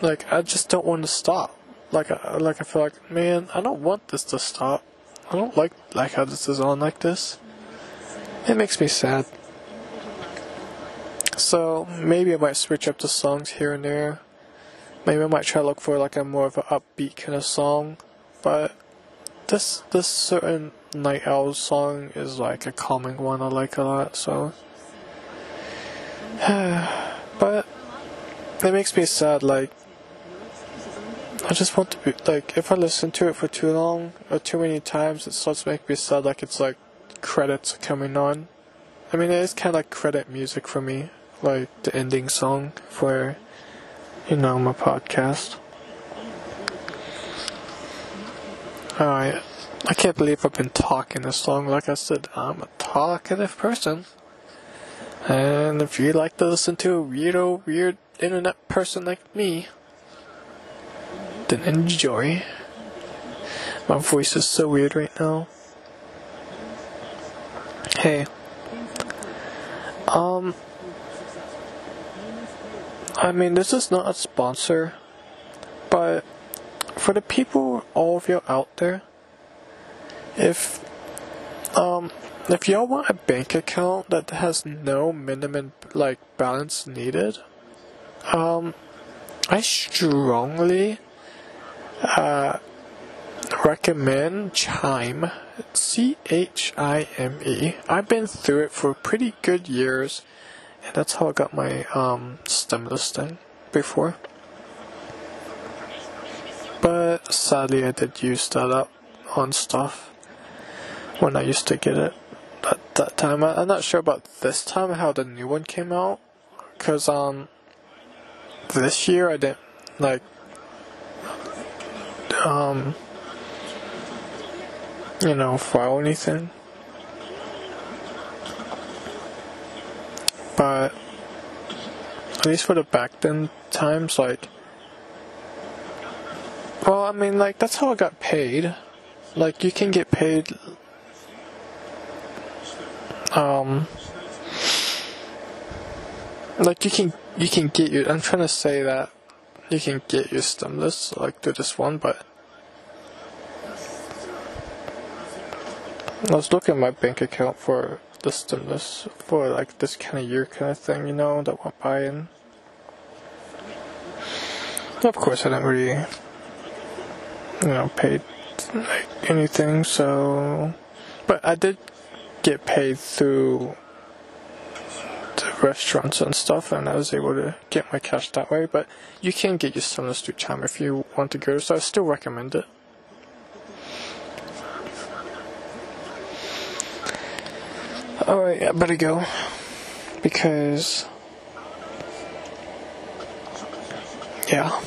like I just don't want to stop. Like I like I feel like man, I don't want this to stop. I don't like like how this is on like this. It makes me sad. So maybe I might switch up the songs here and there. Maybe I might try to look for like a more of an upbeat kind of song. But this this certain Night Owl song is like a calming one I like a lot, so <sighs> but it makes me sad like I just want to be like if I listen to it for too long or too many times, it starts to make me sad. Like it's like credits coming on. I mean, it is kind of like credit music for me, like the ending song for you know my podcast. Alright, I can't believe I've been talking this long. Like I said, I'm a talkative person. And if you like to listen to a weirdo, weird internet person like me, then enjoy. My voice is so weird right now. Hey. Um. I mean, this is not a sponsor, but for the people, all of you out there, if um, if y'all want a bank account that has no minimum like balance needed, um, I strongly uh, recommend Chime. C H I M E. I've been through it for pretty good years, and that's how I got my um, stimulus thing before. But sadly, I did use that up on stuff when I used to get it at that time. I, I'm not sure about this time how the new one came out, cause um this year I didn't like um you know file anything. But at least for the back then times, like, well, I mean, like that's how I got paid. Like you can get paid, um, like you can you can get your. I'm trying to say that you can get your stimulus like through this one, but I was looking at my bank account for the stimulus for like this kind of year kind of thing, you know, that went by and of course I didn't really you know pay like anything so but I did get paid through the restaurants and stuff and I was able to get my cash that way but you can get your stimulus through Chime if you want to go so I still recommend it Alright, I better go. Because. Yeah.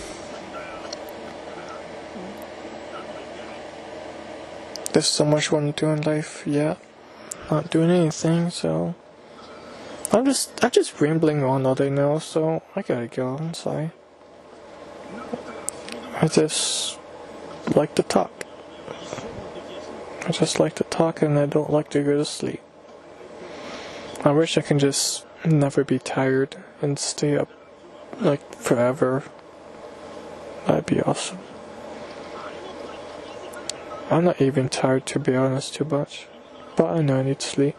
There's so much I want to do in life, yeah. Not doing anything, so. I'm just I'm just rambling on all day now, so I gotta go. I'm sorry. I just like to talk. I just like to talk and I don't like to go to sleep. I wish I can just never be tired and stay up like forever. That'd be awesome. I'm not even tired to be honest too much, but I know I need sleep.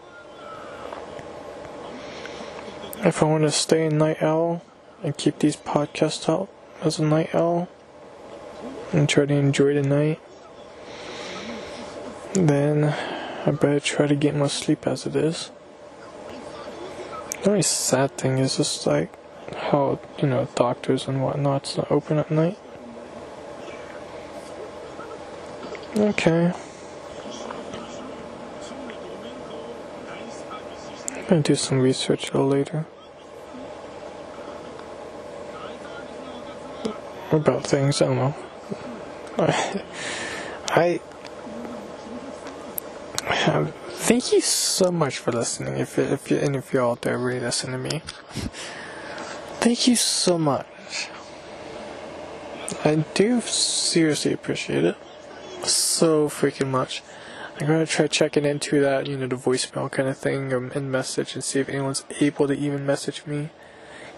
If I want to stay a night owl and keep these podcasts out as a night owl and try to enjoy the night, then I better try to get more sleep as it is. The only sad thing is just like how, you know, doctors and whatnot's not open at night. Okay. I'm gonna do some research a little later. About things, I don't know. I, I have Thank you so much for listening. If if you and if you're out there really listen to me, thank you so much. I do seriously appreciate it so freaking much. I'm gonna try checking into that, you know, the voicemail kind of thing or in message and see if anyone's able to even message me.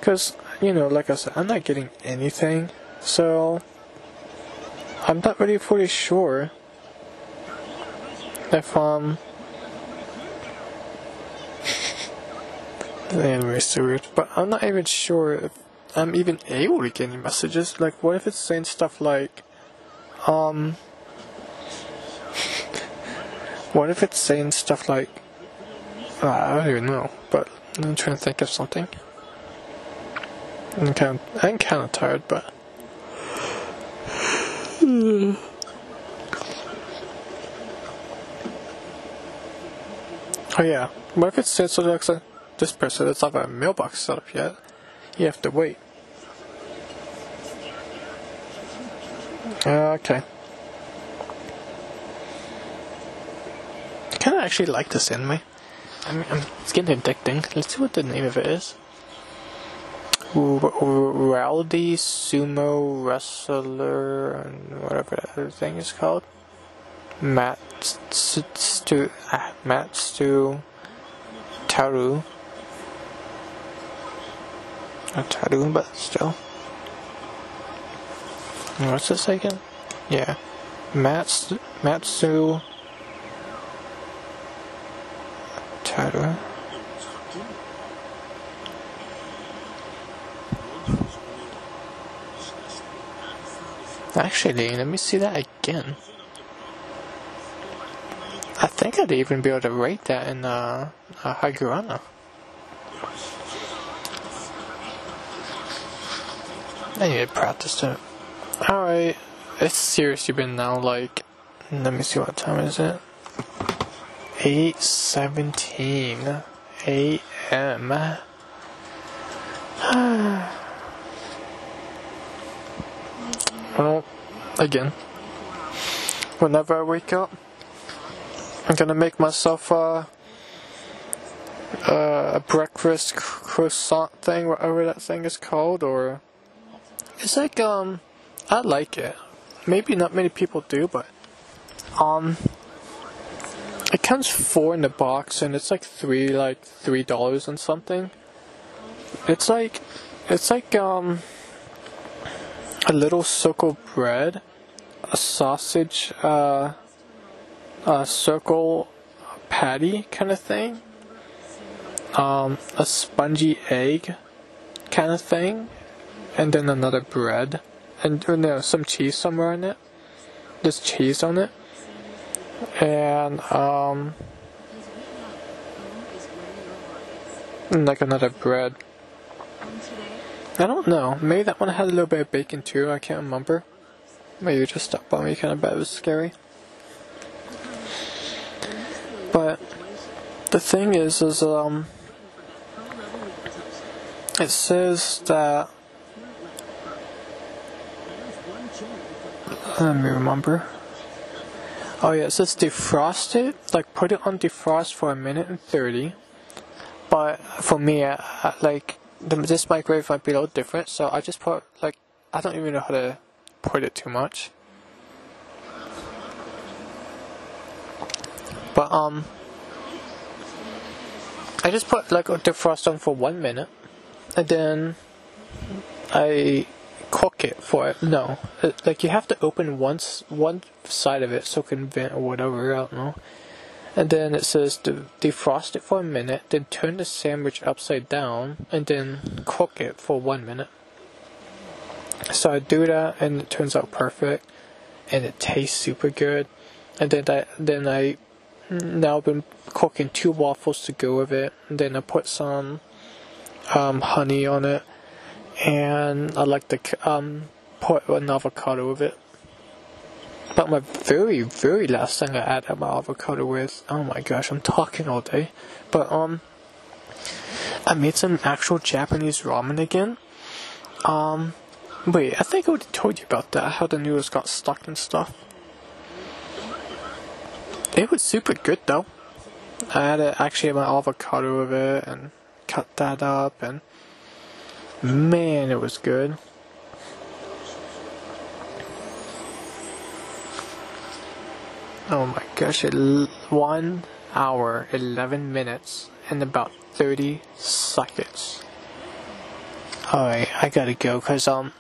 Cause you know, like I said, I'm not getting anything, so I'm not really fully sure if um Anyway, so weird. But I'm not even sure if I'm even able to get any messages. Like, what if it's saying stuff like, um, <laughs> what if it's saying stuff like, uh, I don't even know, but I'm trying to think of something. I'm kind of, I'm kind of tired, but. <sighs> Oh yeah, what if it's saying something like this person doesn't have a mailbox set up yet. You have to wait. Okay. I kind of actually like this anime. I mean, it's getting addicting. Let's see what the name of it is. Rowdy Sumo Wrestler and whatever that other thing is called. Matt Stu, uh, Matt Stu Taru. Taru, but still. What's this again? Yeah. Mats Matsu Taru. Actually, let me see that again. I think I'd even be able to rate that in uh, uh, Hagurana. I need to practice it. Alright, it's seriously been now like, let me see what time is it. 8:17 a.m. <sighs> well, again, whenever I wake up, I'm gonna make myself a, uh, a breakfast croissant thing, whatever that thing is called, or it's like um, I like it. Maybe not many people do, but um, it comes four in the box, and it's like three, like three dollars and something. It's like, it's like um, a little circle bread, a sausage, uh, a circle patty kind of thing, um, a spongy egg kind of thing, and then another bread, and you know, some cheese somewhere in it. There's cheese on it, and um, and like another bread. I don't know. Maybe that one had a little bit of bacon too. I can't remember. Maybe you just stuck by me kind of bad. It was scary. But the thing is, is um, it says that. Let me remember. Oh says defrost it. Like put it on defrost for a minute and thirty. But for me, I, I, like the, this microwave might be a little different, so I just put like I don't even know how to put it too much. But um, I just put like a defrost on for one minute, and then I cook it for it. No, like you have to open once one side of it so it can vent or whatever. I don't know. And then it says to defrost it for a minute, then turn the sandwich upside down, and then cook it for one minute. So I do that, and it turns out perfect, and it tastes super good. And then I then I now been cooking two waffles to go with it. And then I put some um, honey on it, and I like to um, put an avocado with it. But my very, very last thing I added my avocado with, oh my gosh, I'm talking all day. But, um, I made some actual Japanese ramen again. Um, wait, I think I already told you about that, how the noodles got stuck and stuff. It was super good though. I had actually my avocado with it and cut that up and man, it was good. Oh my gosh, it one hour, 11 minutes, and about 30 seconds. Alright, I gotta go, cause, um,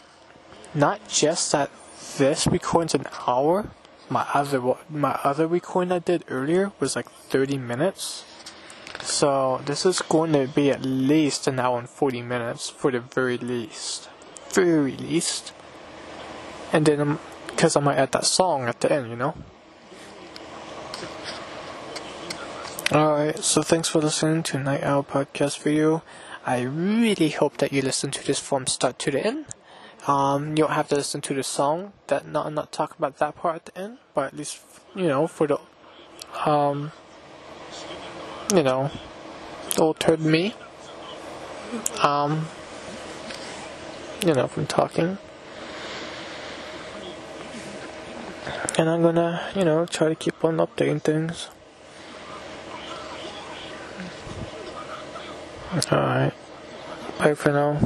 not just that this recording's an hour, my other, my other recording I did earlier was like 30 minutes. So, this is going to be at least an hour and 40 minutes, for the very least. Very least. And then, um, cause I might add that song at the end, you know? Alright, so thanks for listening to Night Owl Podcast video. I really hope that you listen to this from start to the end. Um, you don't have to listen to the song. That not not talking about that part at the end, but at least you know for the um, you know, altered me. Um, you know, from talking. And I'm gonna, you know, try to keep on updating things. Alright. Bye for now.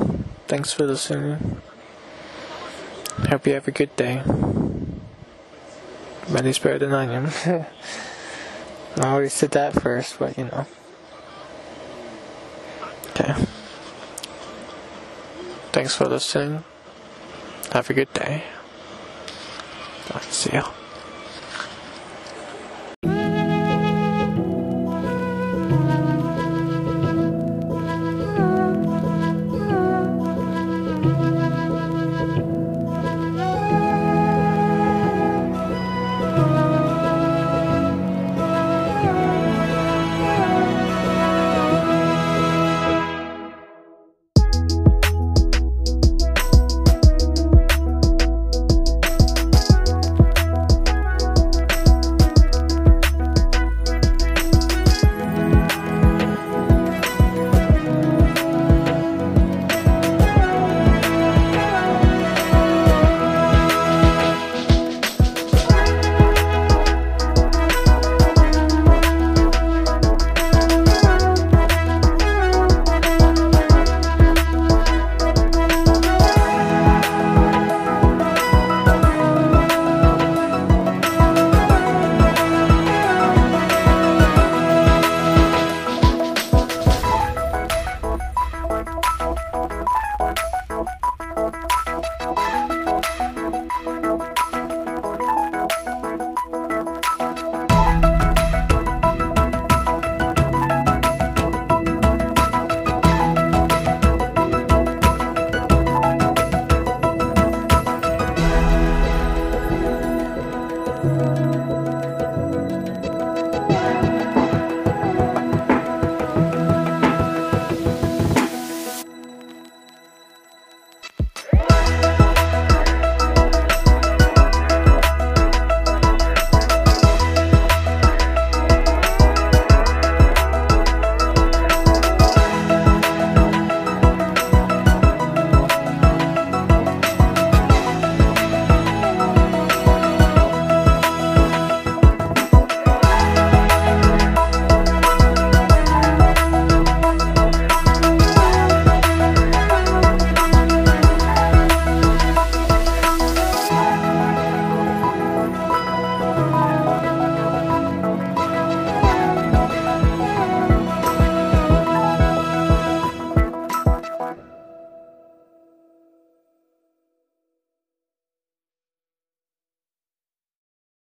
Thanks for listening. Hope you have a good day. At least better than I am. <laughs> I always said that first, but you know. Okay. Thanks for listening. Have a good day. See ya.